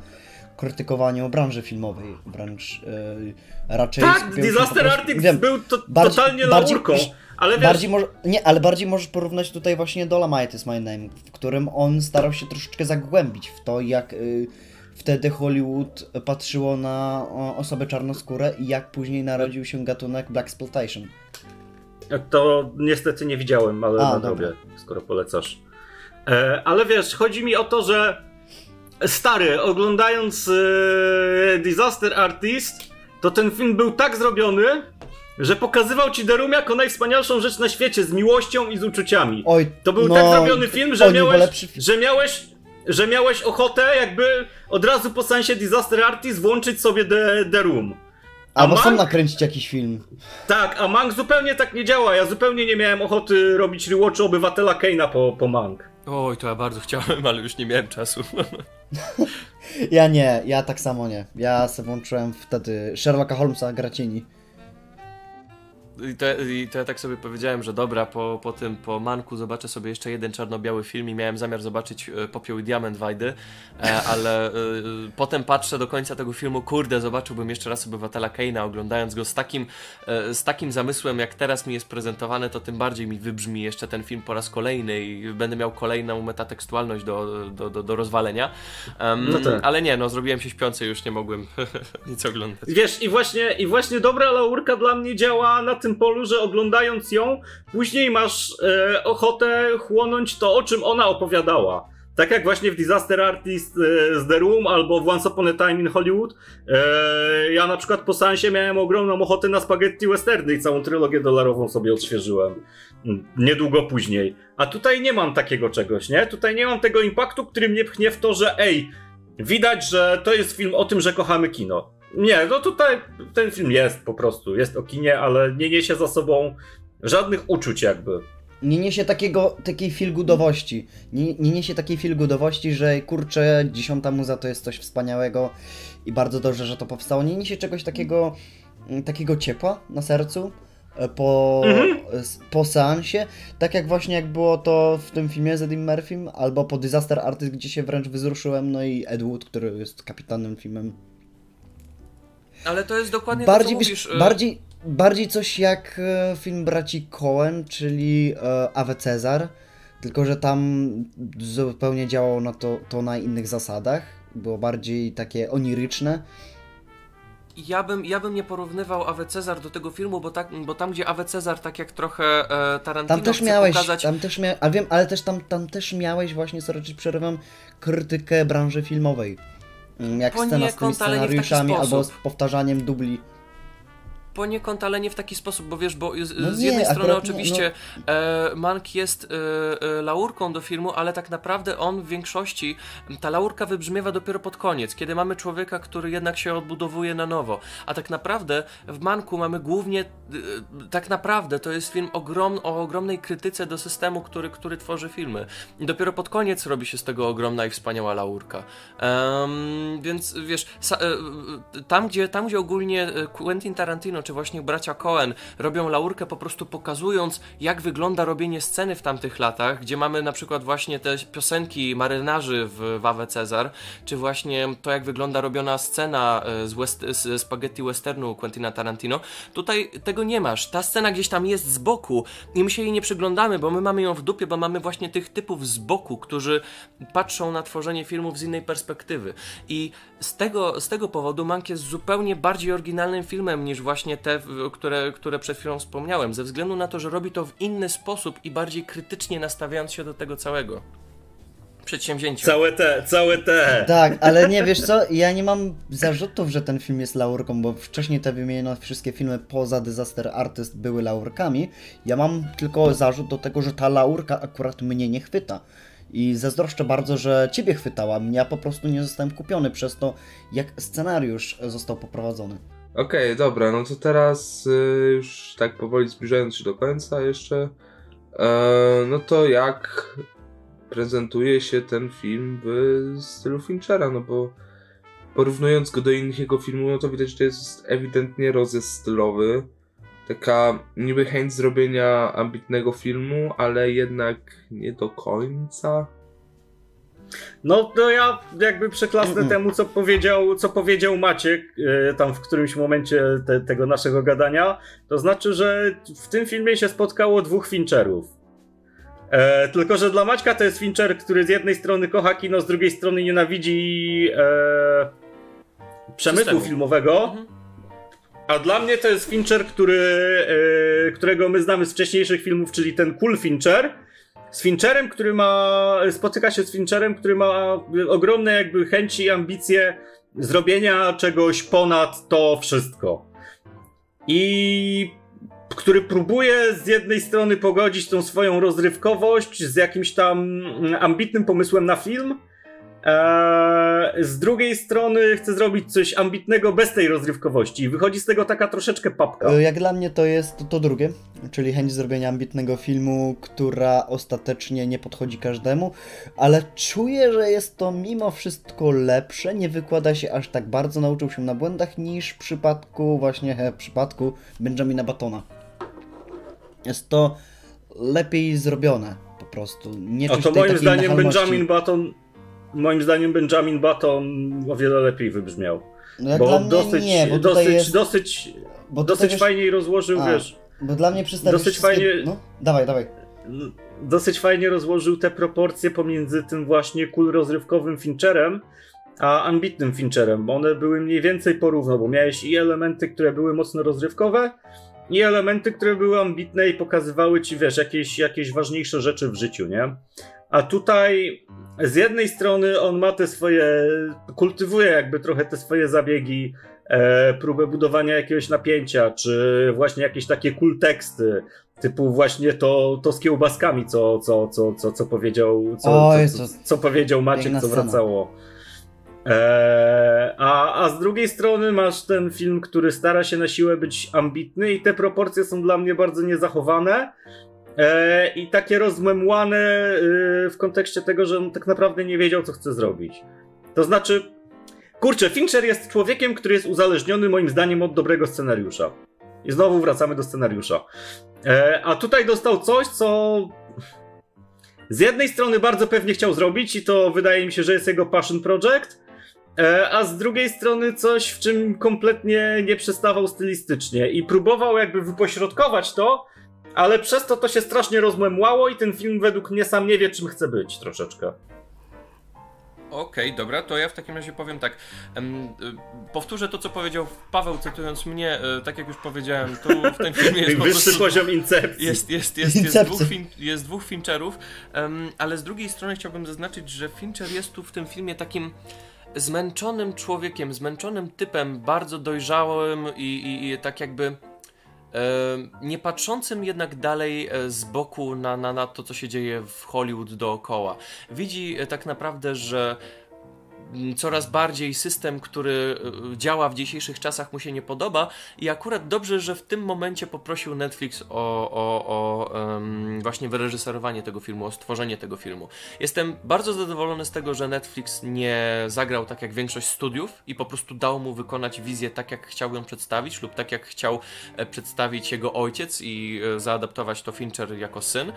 krytykowaniu branży filmowej, wręcz yy, raczej Tak, Disaster Artist wiem, był to, bardziej, totalnie bardziej, laurką, ale wiesz... Bardziej może, nie, ale bardziej możesz porównać tutaj właśnie Dolomite is My Name, w którym on starał się troszeczkę zagłębić w to, jak... Yy, wtedy Hollywood patrzyło na osobę czarnoskórę i jak później narodził się gatunek Black Exploitation. To niestety nie widziałem, ale A, nadrobię, skoro polecasz. E, ale wiesz, chodzi mi o to, że stary, oglądając e, Disaster Artist, to ten film był tak zrobiony, że pokazywał ci Room jako najwspanialszą rzecz na świecie, z miłością i z uczuciami. Oj, to był no, tak zrobiony film, że miałeś, że miałeś że miałeś ochotę jakby od razu po sensie Disaster Artist włączyć sobie The, the Room. A Albo sam nakręcić jakiś film. Tak, a Mank zupełnie tak nie działa. Ja zupełnie nie miałem ochoty robić rewatchu Obywatela Kane'a po, po Mank. Oj, to ja bardzo chciałem, ale już nie miałem czasu. ja nie, ja tak samo nie. Ja sobie włączyłem wtedy Sherlocka Holmesa Gracieni. I to, I to ja tak sobie powiedziałem, że dobra, po, po tym, po Manku zobaczę sobie jeszcze jeden czarno-biały film i miałem zamiar zobaczyć e, Popioł i Diament Wajdy, e, ale y, potem patrzę do końca tego filmu, kurde, zobaczyłbym jeszcze raz Obywatela Keina, oglądając go z takim, z takim zamysłem, jak teraz mi jest prezentowany, to tym bardziej mi wybrzmi jeszcze ten film po raz kolejny i będę miał kolejną metatekstualność do, do, do, do rozwalenia. Um, no tak. Ale nie, no zrobiłem się śpiący, już nie mogłem nic oglądać. Wiesz, i właśnie, i właśnie dobra laurka dla mnie działa na tym polu, że oglądając ją, później masz e, ochotę chłonąć to, o czym ona opowiadała. Tak jak właśnie w Disaster Artist e, z The Room albo w Once Upon a Time in Hollywood. E, ja na przykład po Sansie miałem ogromną ochotę na spaghetti westerny i całą trylogię dolarową sobie odświeżyłem. Mm, niedługo później. A tutaj nie mam takiego czegoś, nie? Tutaj nie mam tego impaktu, który mnie pchnie w to, że ej, widać, że to jest film o tym, że kochamy kino. Nie, no tutaj ten film jest po prostu, jest o kinie, ale nie niesie za sobą żadnych uczuć jakby. Nie niesie takiego, takiej filgudowości. Nie, nie niesie takiej filgudowości, że kurczę, dziesiąta muza to jest coś wspaniałego i bardzo dobrze, że to powstało. Nie niesie czegoś takiego, mm, takiego ciepła na sercu e, po, mhm. po seansie, tak jak właśnie jak było to w tym filmie z Eddie Murphym, albo po Disaster Artist, gdzie się wręcz wyzruszyłem, no i Ed Wood, który jest kapitanem filmem ale to jest dokładnie bardziej, to, co mówisz. Y- bardziej, bardziej coś jak e, film braci Cohen, czyli Awe Cezar, tylko że tam zupełnie działało na to, to na innych zasadach. Było bardziej takie oniryczne. Ja bym, ja bym nie porównywał Awe Cezar do tego filmu, bo, tak, bo tam, gdzie Awe Cezar, tak jak trochę e, Tarantino tam też miałeś, pokazać... Tam też mia... ale wiem, ale też tam, tam też miałeś właśnie, sorry, czy przerywam, krytykę branży filmowej. Jak scena z tymi scenariuszami albo z powtarzaniem dubli. Poniekąd, ale nie w taki sposób, bo wiesz, bo z, No z nie, jednej strony nie, oczywiście e, Mank jest e, e, laurką do filmu, ale tak naprawdę on w większości, ta laurka wybrzmiewa dopiero pod koniec, kiedy mamy człowieka, który jednak się odbudowuje na nowo. A tak naprawdę w Manku mamy głównie, e, tak naprawdę to jest film ogrom, o ogromnej krytyce do systemu, który, który tworzy filmy. I dopiero pod koniec robi się z tego ogromna i wspaniała laurka. Em, więc wiesz, sa, e, tam, gdzie, tam gdzie ogólnie e, Quentin Tarantino czy właśnie bracia Cohen robią laurkę po prostu pokazując, jak wygląda robienie sceny w tamtych latach, gdzie mamy na przykład właśnie te piosenki marynarzy w Wawe Cezar, czy właśnie to, jak wygląda robiona scena e, z, west, z spaghetti westernu Quentina Tarantino. Tutaj tego nie masz. Ta scena gdzieś tam jest z boku i my się jej nie przyglądamy, bo my mamy ją w dupie, bo mamy właśnie tych typów z boku, którzy patrzą na tworzenie filmów z innej perspektywy. I z tego, z tego powodu Mank jest zupełnie bardziej oryginalnym filmem niż właśnie te, w- które, które przed chwilą wspomniałem, ze względu na to, że robi to w inny sposób i bardziej krytycznie nastawiając się do tego całego przedsięwzięcia. Całe te, całe te. Tak, ale nie, wiesz co, ja nie mam zarzutów, że ten film jest laurką, bo wcześniej te wymienione wszystkie filmy poza Disaster Artist były laurkami. Ja mam tylko zarzut do tego, że ta laurka akurat mnie nie chwyta. I zazdroszczę bardzo, że ciebie chwytała. Ja po prostu nie zostałem kupiony przez to, jak scenariusz został poprowadzony. Okej, dobra, no to teraz y, już tak powoli zbliżając się do końca jeszcze, e, no to jak prezentuje się ten film w stylu Finchera, no bo porównując go do innych jego filmów, no to widać, że to jest ewidentnie rozjazd stylowy. Taka niby chęć zrobienia ambitnego filmu, ale jednak nie do końca. No to ja jakby przeklasnę Mm-mm. temu, co powiedział, co powiedział Maciek e, tam w którymś momencie te, tego naszego gadania. To znaczy, że w tym filmie się spotkało dwóch Fincherów. E, tylko, że dla Maćka to jest Fincher, który z jednej strony kocha kino, z drugiej strony nienawidzi e, przemysłu Systemu. filmowego. A dla mnie to jest Fincher, który, e, którego my znamy z wcześniejszych filmów, czyli ten Cool Fincher. Z Fincherem, który ma. Spotyka się z Fincherem, który ma ogromne jakby chęci i ambicje zrobienia czegoś ponad to wszystko. I który próbuje z jednej strony pogodzić tą swoją rozrywkowość z jakimś tam ambitnym pomysłem na film. Eee, z drugiej strony chce zrobić coś ambitnego bez tej rozrywkowości. I wychodzi z tego taka troszeczkę papka. E, Jak dla mnie to jest to, to drugie, czyli chęć zrobienia ambitnego filmu, która ostatecznie nie podchodzi każdemu, ale czuję, że jest to mimo wszystko lepsze, nie wykłada się aż tak bardzo, nauczył się na błędach niż w przypadku właśnie he, w przypadku Benjamina Batona. Jest to lepiej zrobione po prostu. Nie czuć to moim zdaniem. Benjamin Button. Moim zdaniem Benjamin Button o wiele lepiej wybrzmiał. No jak dla Bo mnie dosyć, nie, bo dosyć, jest... dosyć, bo dosyć wiesz- fajnie rozłożył, A. wiesz. Bo dla mnie przedstawisz dosyć wszystkie... fajnie- No, dawaj, dawaj. dosyć fajnie rozłożył te proporcje pomiędzy tym właśnie cool rozrywkowym Fincherem, a ambitnym Fincherem, bo one były mniej więcej porówno, bo miałeś i elementy, które były mocno rozrywkowe, i elementy, które były ambitne i pokazywały ci, wiesz, jakieś, jakieś ważniejsze rzeczy w życiu, nie? A tutaj z jednej strony on ma te swoje, kultywuje jakby trochę te swoje zabiegi, e, próbę budowania jakiegoś napięcia, czy właśnie jakieś takie cool teksty, typu właśnie to, to z kiełbaskami, co, co, co, co, co powiedział, co, Oj, co, co, co powiedział Maciek, co wracało. Eee, a, a z drugiej strony masz ten film, który stara się na siłę być ambitny i te proporcje są dla mnie bardzo niezachowane i takie rozmemłane yy, w kontekście tego, że on tak naprawdę nie wiedział, co chce zrobić. To znaczy, kurczę, Fincher jest człowiekiem, który jest uzależniony moim zdaniem od dobrego scenariusza. I znowu wracamy do scenariusza. Eee, a tutaj dostał coś, co z jednej strony bardzo pewnie chciał zrobić i to wydaje mi się, że jest jego passion project, e, a z drugiej strony coś, w czym kompletnie nie przestawał stylistycznie i próbował jakby wypośrodkować to, ale przez to to się strasznie rozmemłało i ten film według mnie sam nie wie, czym chce być troszeczkę. Okej, dobra, to ja w takim razie powiem tak. Y, powtórzę to, co powiedział Paweł, cytując mnie. y, tak jak już powiedziałem, tu w tym filmie jest po Wyższy prostu... poziom incepcji. Jest, jest, jest, jest, Incepcja. dwóch, fin, jest dwóch Fincherów, ale z drugiej strony chciałbym zaznaczyć, że Fincher jest tu w tym filmie takim zmęczonym człowiekiem, zmęczonym typem, bardzo dojrzałym i, i, i tak jakby e, nie patrzącym jednak dalej e, z boku na, na, na to, co się dzieje w Hollywood dookoła. Widzi e, tak naprawdę, że coraz bardziej system, który e, działa w dzisiejszych czasach mu się nie podoba i akurat dobrze, że w tym momencie poprosił Netflix o, o, o em, właśnie wyreżyserowanie tego filmu, o stworzenie tego filmu. Jestem bardzo zadowolony z tego, że Netflix nie zagrał tak jak większość studiów i po prostu dał mu wykonać wizję tak, jak chciał ją przedstawić lub tak, jak chciał e, przedstawić jego ojciec i e, zaadaptować to Fincher jako syn.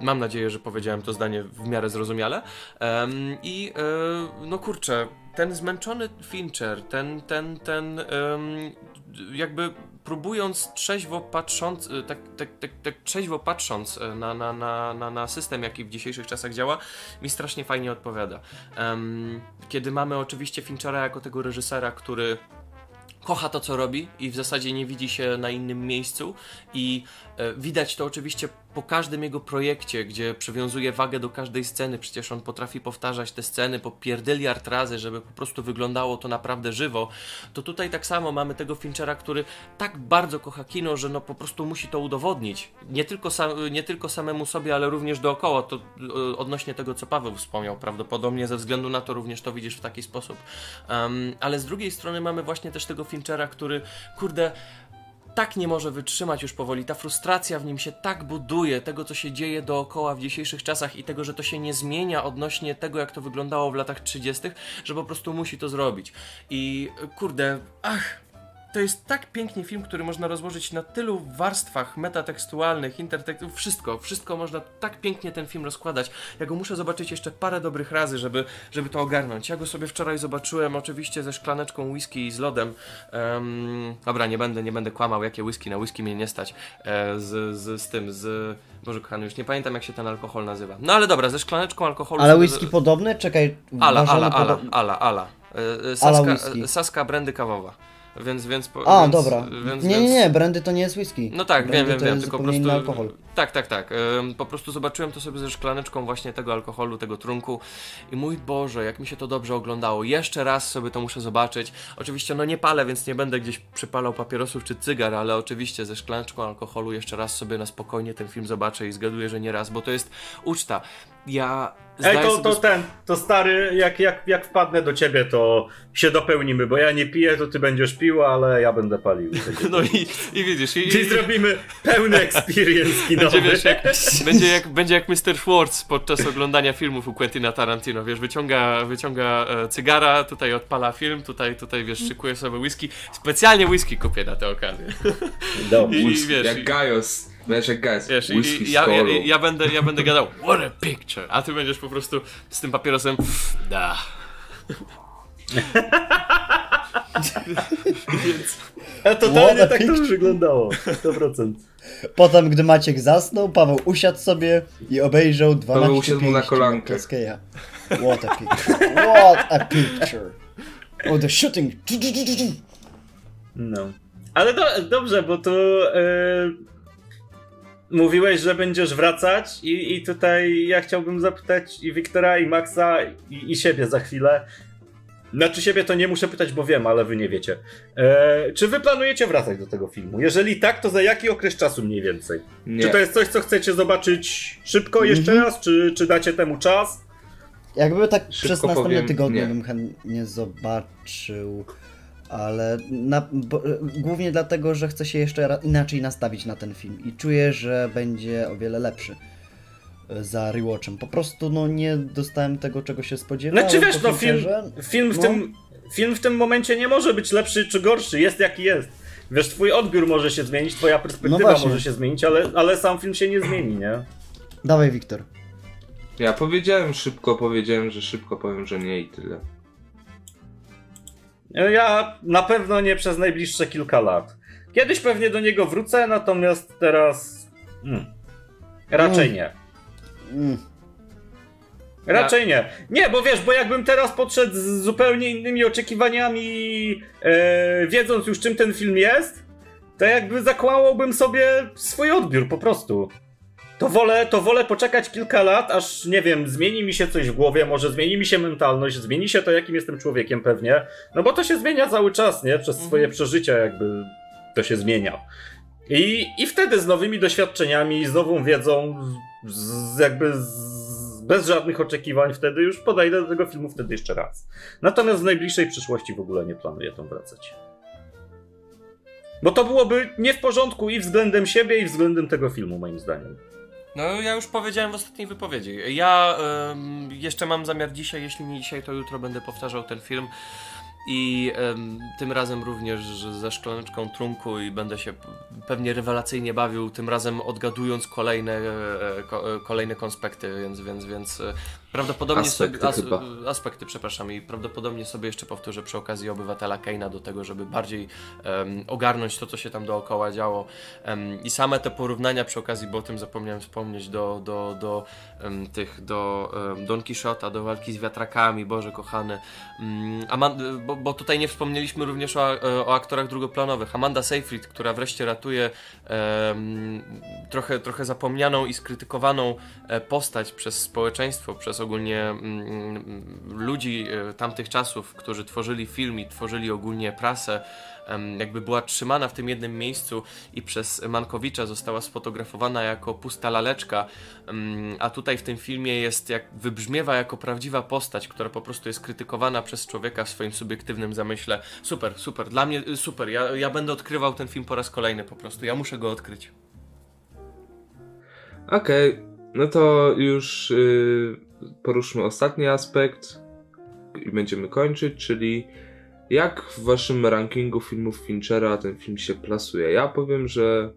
E, Mam nadzieję, że powiedziałem to zdanie w miarę zrozumiale. Em, I e, no kurczę, ten zmęczony Fincher, ten, ten, ten em, jakby próbując trzeźwo patrząc, e, tak, tak, tak, tak trzeźwo patrząc e, na, na, na, na, na system, jaki w dzisiejszych czasach działa, mi strasznie fajnie odpowiada. Kiedy mamy oczywiście Finchera jako tego reżysera, który kocha to, co robi i w zasadzie nie widzi się na innym miejscu i e, widać to oczywiście po każdym jego projekcie, gdzie przywiązuje wagę do każdej sceny, przecież on potrafi powtarzać te sceny po pierdyliard razy, żeby po prostu wyglądało to naprawdę żywo, to tutaj tak samo mamy tego Finchera, który tak bardzo kocha kino, że no po prostu musi to udowodnić. Nie tylko, sam, nie tylko samemu sobie, ale również dookoła, to e, odnośnie tego, co Paweł wspomniał, prawdopodobnie ze względu na to również to widzisz w taki sposób. Um, ale z drugiej strony mamy właśnie też tego Finchera, który, kurde, tak nie może wytrzymać już powoli. Ta frustracja w nim się tak buduje, tego co się dzieje dookoła w dzisiejszych czasach i tego, że to się nie zmienia odnośnie tego, jak to wyglądało w latach 30., że po prostu musi to zrobić. I kurde, ach, to jest tak piękny film, który można rozłożyć na tylu warstwach metatekstualnych, intertekstów, wszystko, wszystko można tak pięknie ten film rozkładać. Ja go muszę zobaczyć jeszcze parę dobrych razy, żeby, żeby to ogarnąć. Ja go sobie wczoraj zobaczyłem oczywiście ze szklaneczką whisky i z lodem. Um, dobra, nie będę, nie będę kłamał, jakie whisky, na whisky mnie nie stać. E, z, z, z tym, z... Boże kochany, już nie pamiętam jak się ten alkohol nazywa. No ale dobra, ze szklaneczką alkoholu... Ale whisky podobne? Czekaj, Ala, ala, ala, ala, ala. E, e, Ala Saska, e, Saska brandy kawowa. Więc, więc... po- A, więc, dobra. Więc, nie, nie, nie, brandy to nie jest whisky. no tak, wiem, brandy wiem, to wiem, jest tylko po prostu... alkohol. Tak, tak, tak. Ym, po prostu zobaczyłem to sobie ze szklaneczką właśnie tego alkoholu, tego trunku i mój Boże, jak mi się to dobrze oglądało. Jeszcze raz sobie to muszę zobaczyć. Oczywiście, no nie palę, więc nie będę gdzieś przypalał papierosów czy cygar, ale oczywiście ze szklaneczką alkoholu jeszcze raz sobie na spokojnie ten film zobaczę i zgaduję, że nie raz, bo to jest uczta. Ja Ej, to, sobie to ten, to stary, jak, jak, jak wpadnę do ciebie, to się dopełnimy, bo ja nie piję, to ty będziesz pił, ale ja będę palił. No i, i widzisz, i, Czyli i, zrobimy pełny experience kinowy. Będzie, wiesz, jak, będzie, jak, będzie jak Mr. Schwartz podczas oglądania filmów u Quentina Tarantino, wiesz, wyciąga, wyciąga e, cygara, tutaj odpala film, tutaj, tutaj, wiesz, szykuje sobie whisky. Specjalnie whisky kupię na tę okazję. Dobrze. I, Whisky, wiesz, jak Gajos. Wiesz, jak Gajos. Wiesz, i, Whisky i, z ja, ja, ja, będę, ja będę gadał, what a picture, a ty będziesz po prostu z tym papierosem, da. Więc, A totalnie tak to wyglądało. 100%. Potem, gdy Maciek zasnął, Paweł usiadł sobie i obejrzał 12 usiadł mu na kolankę. What a picture. What a picture. Oh, the shooting. No. Ale do, dobrze, bo tu e, mówiłeś, że będziesz wracać i, i tutaj ja chciałbym zapytać i Wiktora, i Maxa, i, i siebie za chwilę. Znaczy siebie to nie muszę pytać, bo wiem, ale wy nie wiecie. E, czy wy planujecie wracać do tego filmu? Jeżeli tak, to za jaki okres czasu mniej więcej? Nie. Czy to jest coś, co chcecie zobaczyć szybko jeszcze Mhm. raz, czy, czy dacie temu czas? Jakby tak Szybko przez następne powiem, tygodnie nie. bym chętnie zobaczył, ale na, bo, głównie dlatego, że chcę się jeszcze inaczej nastawić na ten film i czuję, że będzie o wiele lepszy e, za rewatchem. Po prostu no nie dostałem tego, czego się spodziewałem. Znaczy wiesz, no film, film, w No. tym, film w tym momencie nie może być lepszy czy gorszy, jest jaki jest. Wiesz, twój odbiór może się zmienić, twoja perspektywa No może się zmienić, ale, ale sam film się nie zmieni, nie? Dawaj, Wiktor. Ja powiedziałem szybko, powiedziałem, że szybko powiem, że nie i tyle. Ja na pewno nie przez najbliższe kilka lat. Kiedyś pewnie do niego wrócę, natomiast teraz... Hmm. Raczej Mm. nie. Mm. Raczej nie. Nie, bo wiesz, bo jakbym teraz podszedł z zupełnie innymi oczekiwaniami, e, wiedząc już czym ten film jest, to jakby zakłamałbym sobie swój odbiór po prostu. To wolę, to wolę poczekać kilka lat, aż nie wiem, zmieni mi się coś w głowie, może zmieni mi się mentalność, zmieni się to, jakim jestem człowiekiem pewnie. No bo to się zmienia cały czas, nie? Przez swoje Mhm. przeżycia jakby to się zmienia. I, I wtedy z nowymi doświadczeniami, z nową wiedzą, z, z jakby z, bez żadnych oczekiwań, wtedy już podejdę do tego filmu wtedy jeszcze raz. Natomiast w najbliższej przyszłości w ogóle nie planuję tam wracać. Bo to byłoby nie w porządku i względem siebie, i względem tego filmu, moim zdaniem. No, ja już powiedziałem w ostatniej wypowiedzi. Ja em, jeszcze mam zamiar dzisiaj, jeśli nie dzisiaj, to jutro będę powtarzał ten film. I tym razem również ze szklaneczką trunku i będę się pewnie rewelacyjnie bawił, tym razem odgadując kolejne, e, ko, e, kolejne konspekty, więc, więc, więc e, prawdopodobnie Aspekty sobie. chyba. aspekty, przepraszam, i prawdopodobnie sobie jeszcze powtórzę przy okazji obywatela Keina do tego, żeby bardziej em, ogarnąć to, co się tam dookoła działo. Em, I same te porównania przy okazji, bo o tym zapomniałem wspomnieć, do, do, do em, tych, do Don Quixota, do walki z wiatrakami, Boże kochany. Mm, bo, bo tutaj nie wspomnieliśmy również o, e, o aktorach drugoplanowych. Amanda Seyfried, która wreszcie ratuje trochę, trochę zapomnianą i skrytykowaną e, postać przez społeczeństwo, przez ogólnie mm, mm, ludzi e, tamtych czasów, którzy tworzyli film i tworzyli ogólnie prasę, jakby była trzymana w tym jednym miejscu i przez Mankowicza została sfotografowana jako pusta laleczka, a tutaj w tym filmie jest jak wybrzmiewa jako prawdziwa postać, która po prostu jest krytykowana przez człowieka w swoim subiektywnym zamyśle. Super, super, dla mnie y, super. Ja, ja będę odkrywał ten film po raz kolejny po prostu. Ja muszę go odkryć. Okej, no to już y, poruszmy ostatni aspekt i będziemy kończyć, czyli jak w waszym rankingu filmów Finchera ten film się plasuje. Ja powiem, że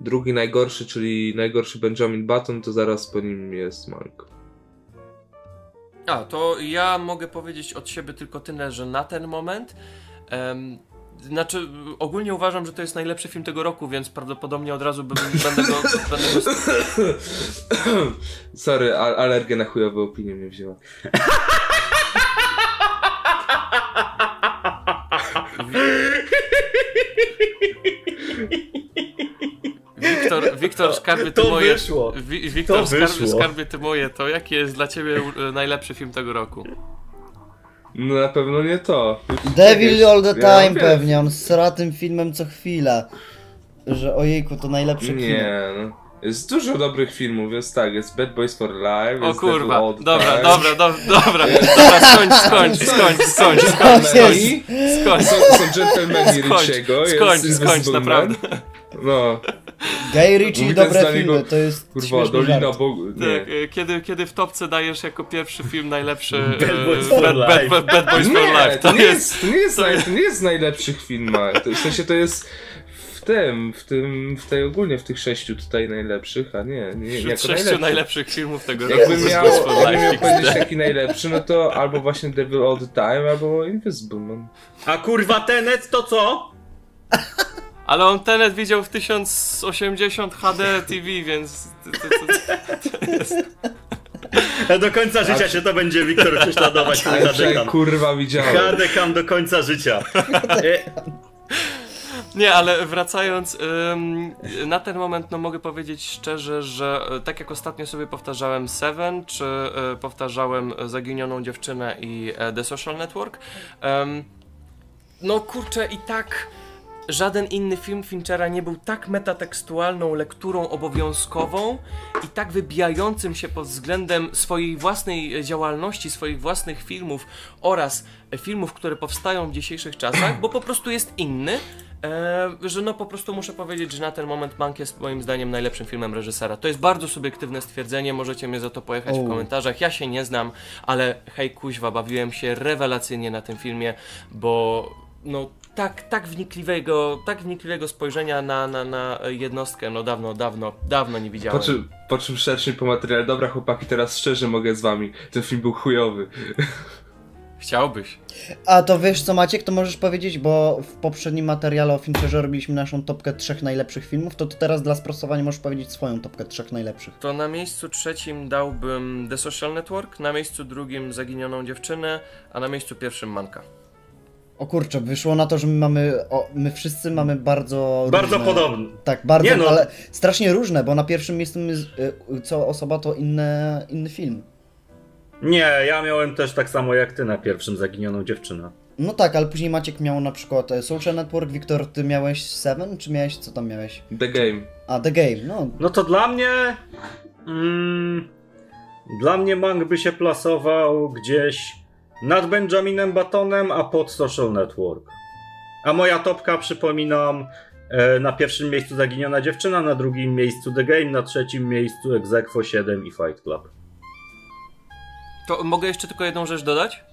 drugi najgorszy, czyli najgorszy Benjamin Button, to zaraz po nim jest Mank. A, to ja mogę powiedzieć od siebie tylko tyle, że na ten moment. Znaczy, ogólnie uważam, że to jest najlepszy film tego roku, więc prawdopodobnie od razu bym, będę go. Będę go Sorry, a- alergia na chujowe opinie mnie wzięła. Wiktor, Wiktor skarbie ty to moje. wyszło. Wiktor, To skarbie, wyszło. skarbie ty moje, to jaki jest dla ciebie e, najlepszy film tego roku? No na pewno nie to. Devil All the Ja Time wiem. pewnie, on sra tym filmem co chwila. Że ojejku, to najlepsze kino. Nie, no. Jest dużo dobrych filmów, jest tak, jest Bad Boys for Life, O jest kurwa, Devil All the dobra, Time. dobra, dobra, dobra, dobra, skończ, skończ, skończ, skończ, skończ, skończ, skończ, Są, są dżentelmeni skończ, Richiego, jest skończ, Invisible skończ, Man. naprawdę. No, Guy Ritchie, dobre za niego, filmy, to jest kurwa, Dolina. Bogu... Nie. Tak, e, kiedy, kiedy w topce dajesz jako pierwszy film najlepszy Bad e, Boys for Bad, Life. Bad, Bad, Bad Boys for Nie, Life, to to nie jest... jest, to nie jest, naj, to nie jest z najlepszych filmach. W sensie to jest w tym, w tym, w tej ogólnie w tych sześciu tutaj najlepszych, a nie, nie, nie jako sześciu najlepszy. najlepszych filmów tego roku. Jakbym miał, jakbym miał powiedzieć taki najlepszy, no to albo właśnie Devil All the Time, albo Invisible Man. A kurwa Tenet to co? Ale on Tenet widział w 1080 HD TV, więc... To, to, to, Do końca życia się to będzie Wiktor prześladować Hadekam. kurwa widziałem. Hadekam do końca życia. E, Nie, ale wracając, ym, na ten moment no mogę powiedzieć szczerze, że e, tak jak ostatnio sobie powtarzałem Seven, czy e, powtarzałem Zaginioną Dziewczynę i The Social Network, ym, no kurczę i tak żaden inny film Finchera nie był tak metatekstualną lekturą obowiązkową i tak wybijającym się pod względem swojej własnej działalności, swoich własnych filmów oraz filmów, które powstają w dzisiejszych czasach, bo po prostu jest inny. E, że no po prostu muszę powiedzieć, że na ten moment Mank jest moim zdaniem najlepszym filmem reżysera. To jest bardzo subiektywne stwierdzenie, możecie mnie za to pojechać w komentarzach. Ja się nie znam, ale hej kuźwa, bawiłem się rewelacyjnie na tym filmie, bo no tak, tak wnikliwego, tak wnikliwego spojrzenia na, na, na jednostkę, no dawno, dawno, dawno nie widziałem. Po czym, po czym szerszym po materiale, dobra chłopaki, teraz szczerze mogę z wami, ten film był chujowy. Chciałbyś. A to wiesz co Maciek, to możesz powiedzieć, bo w poprzednim materiale o Fincherze robiliśmy naszą topkę trzech najlepszych filmów, to ty teraz dla sprostowania możesz powiedzieć swoją topkę trzech najlepszych. To na miejscu trzecim dałbym The Social Network, na miejscu drugim Zaginioną Dziewczynę, a na miejscu pierwszym Manka. O kurczę, wyszło na to, że my mamy, o, my wszyscy mamy bardzo Bardzo różne, podobny. Tak, bardzo, Nie no. ale strasznie różne, bo na pierwszym miejscu my, y, co osoba to inne, inny film. Nie, ja miałem też tak samo jak ty na pierwszym zaginioną dziewczynę. No tak, ale później Maciek miał na przykład e, Social Network, Wiktor, ty miałeś Seven, czy miałeś, co tam miałeś? The Game. A, The Game, no. No to dla mnie. Mm, dla mnie Mang by się plasował gdzieś nad Benjaminem Batonem, a pod Social Network. A moja topka, przypominam, e, na pierwszym miejscu Zaginiona Dziewczyna, na drugim miejscu The Game, na trzecim miejscu Exequo 7 i Fight Club. To mogę jeszcze tylko jedną rzecz dodać?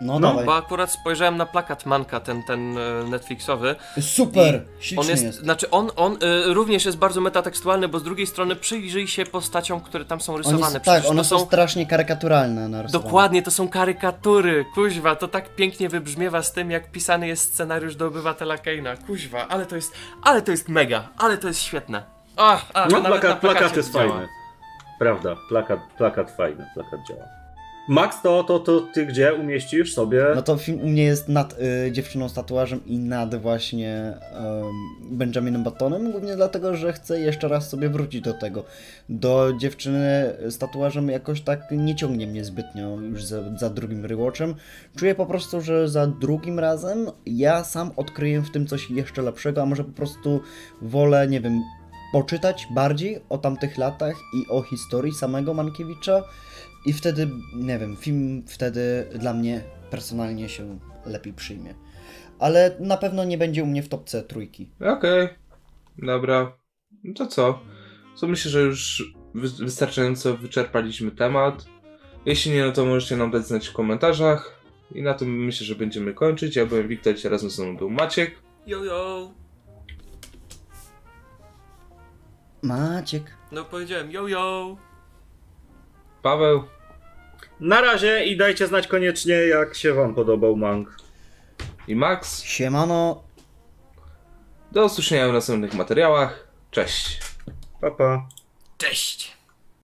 No, No, dawaj. Bo akurat spojrzałem na plakat Manka, ten, ten e, Netflixowy. Super, On jest. jest, znaczy on, on y, również jest bardzo metatekstualny, bo z drugiej strony przyjrzyj się postaciom, które tam są On rysowane. jest, Przecież tak, one to są strasznie karykaturalne narysowane. Dokładnie, to są karykatury, kuźwa, to tak pięknie wybrzmiewa z tym, jak pisany jest scenariusz do Obywatela Keina, kuźwa, ale to jest, ale to jest mega, ale to jest świetne. Ach, a, No, na plakat, plakat jest działa. fajny. Prawda, plakat, plakat fajny, plakat działa. Max, to, to, to ty gdzie umieścisz sobie? No to film u mnie jest nad y, dziewczyną z tatuażem i nad właśnie em, Benjaminem Batonem, głównie dlatego, że chcę jeszcze raz sobie wrócić do tego. Do dziewczyny z tatuażem jakoś tak nie ciągnie mnie zbytnio już za, za drugim rewatchem. Czuję po prostu, że za drugim razem ja sam odkryję w tym coś jeszcze lepszego, a może po prostu wolę, nie wiem, poczytać bardziej o tamtych latach i o historii samego Mankiewicza. I wtedy, nie wiem, film wtedy dla mnie personalnie się lepiej przyjmie. Ale na pewno nie będzie u mnie w topce trójki. Okej. Dobra. No to co? Co myślę, że już wy- wystarczająco wyczerpaliśmy temat. Jeśli nie, no to możecie nam dać znać w komentarzach. I na tym myślę, że będziemy kończyć. Ja byłem Wiktor, dzisiaj razem ze mną był Maciek. Yo, yo. Maciek. No powiedziałem yo, yo. Paweł. Na razie i dajcie znać koniecznie, jak się wam podobał Mang. i Max. Siemano. Do usłyszenia w następnych materiałach. Cześć. Pa, pa. Cześć.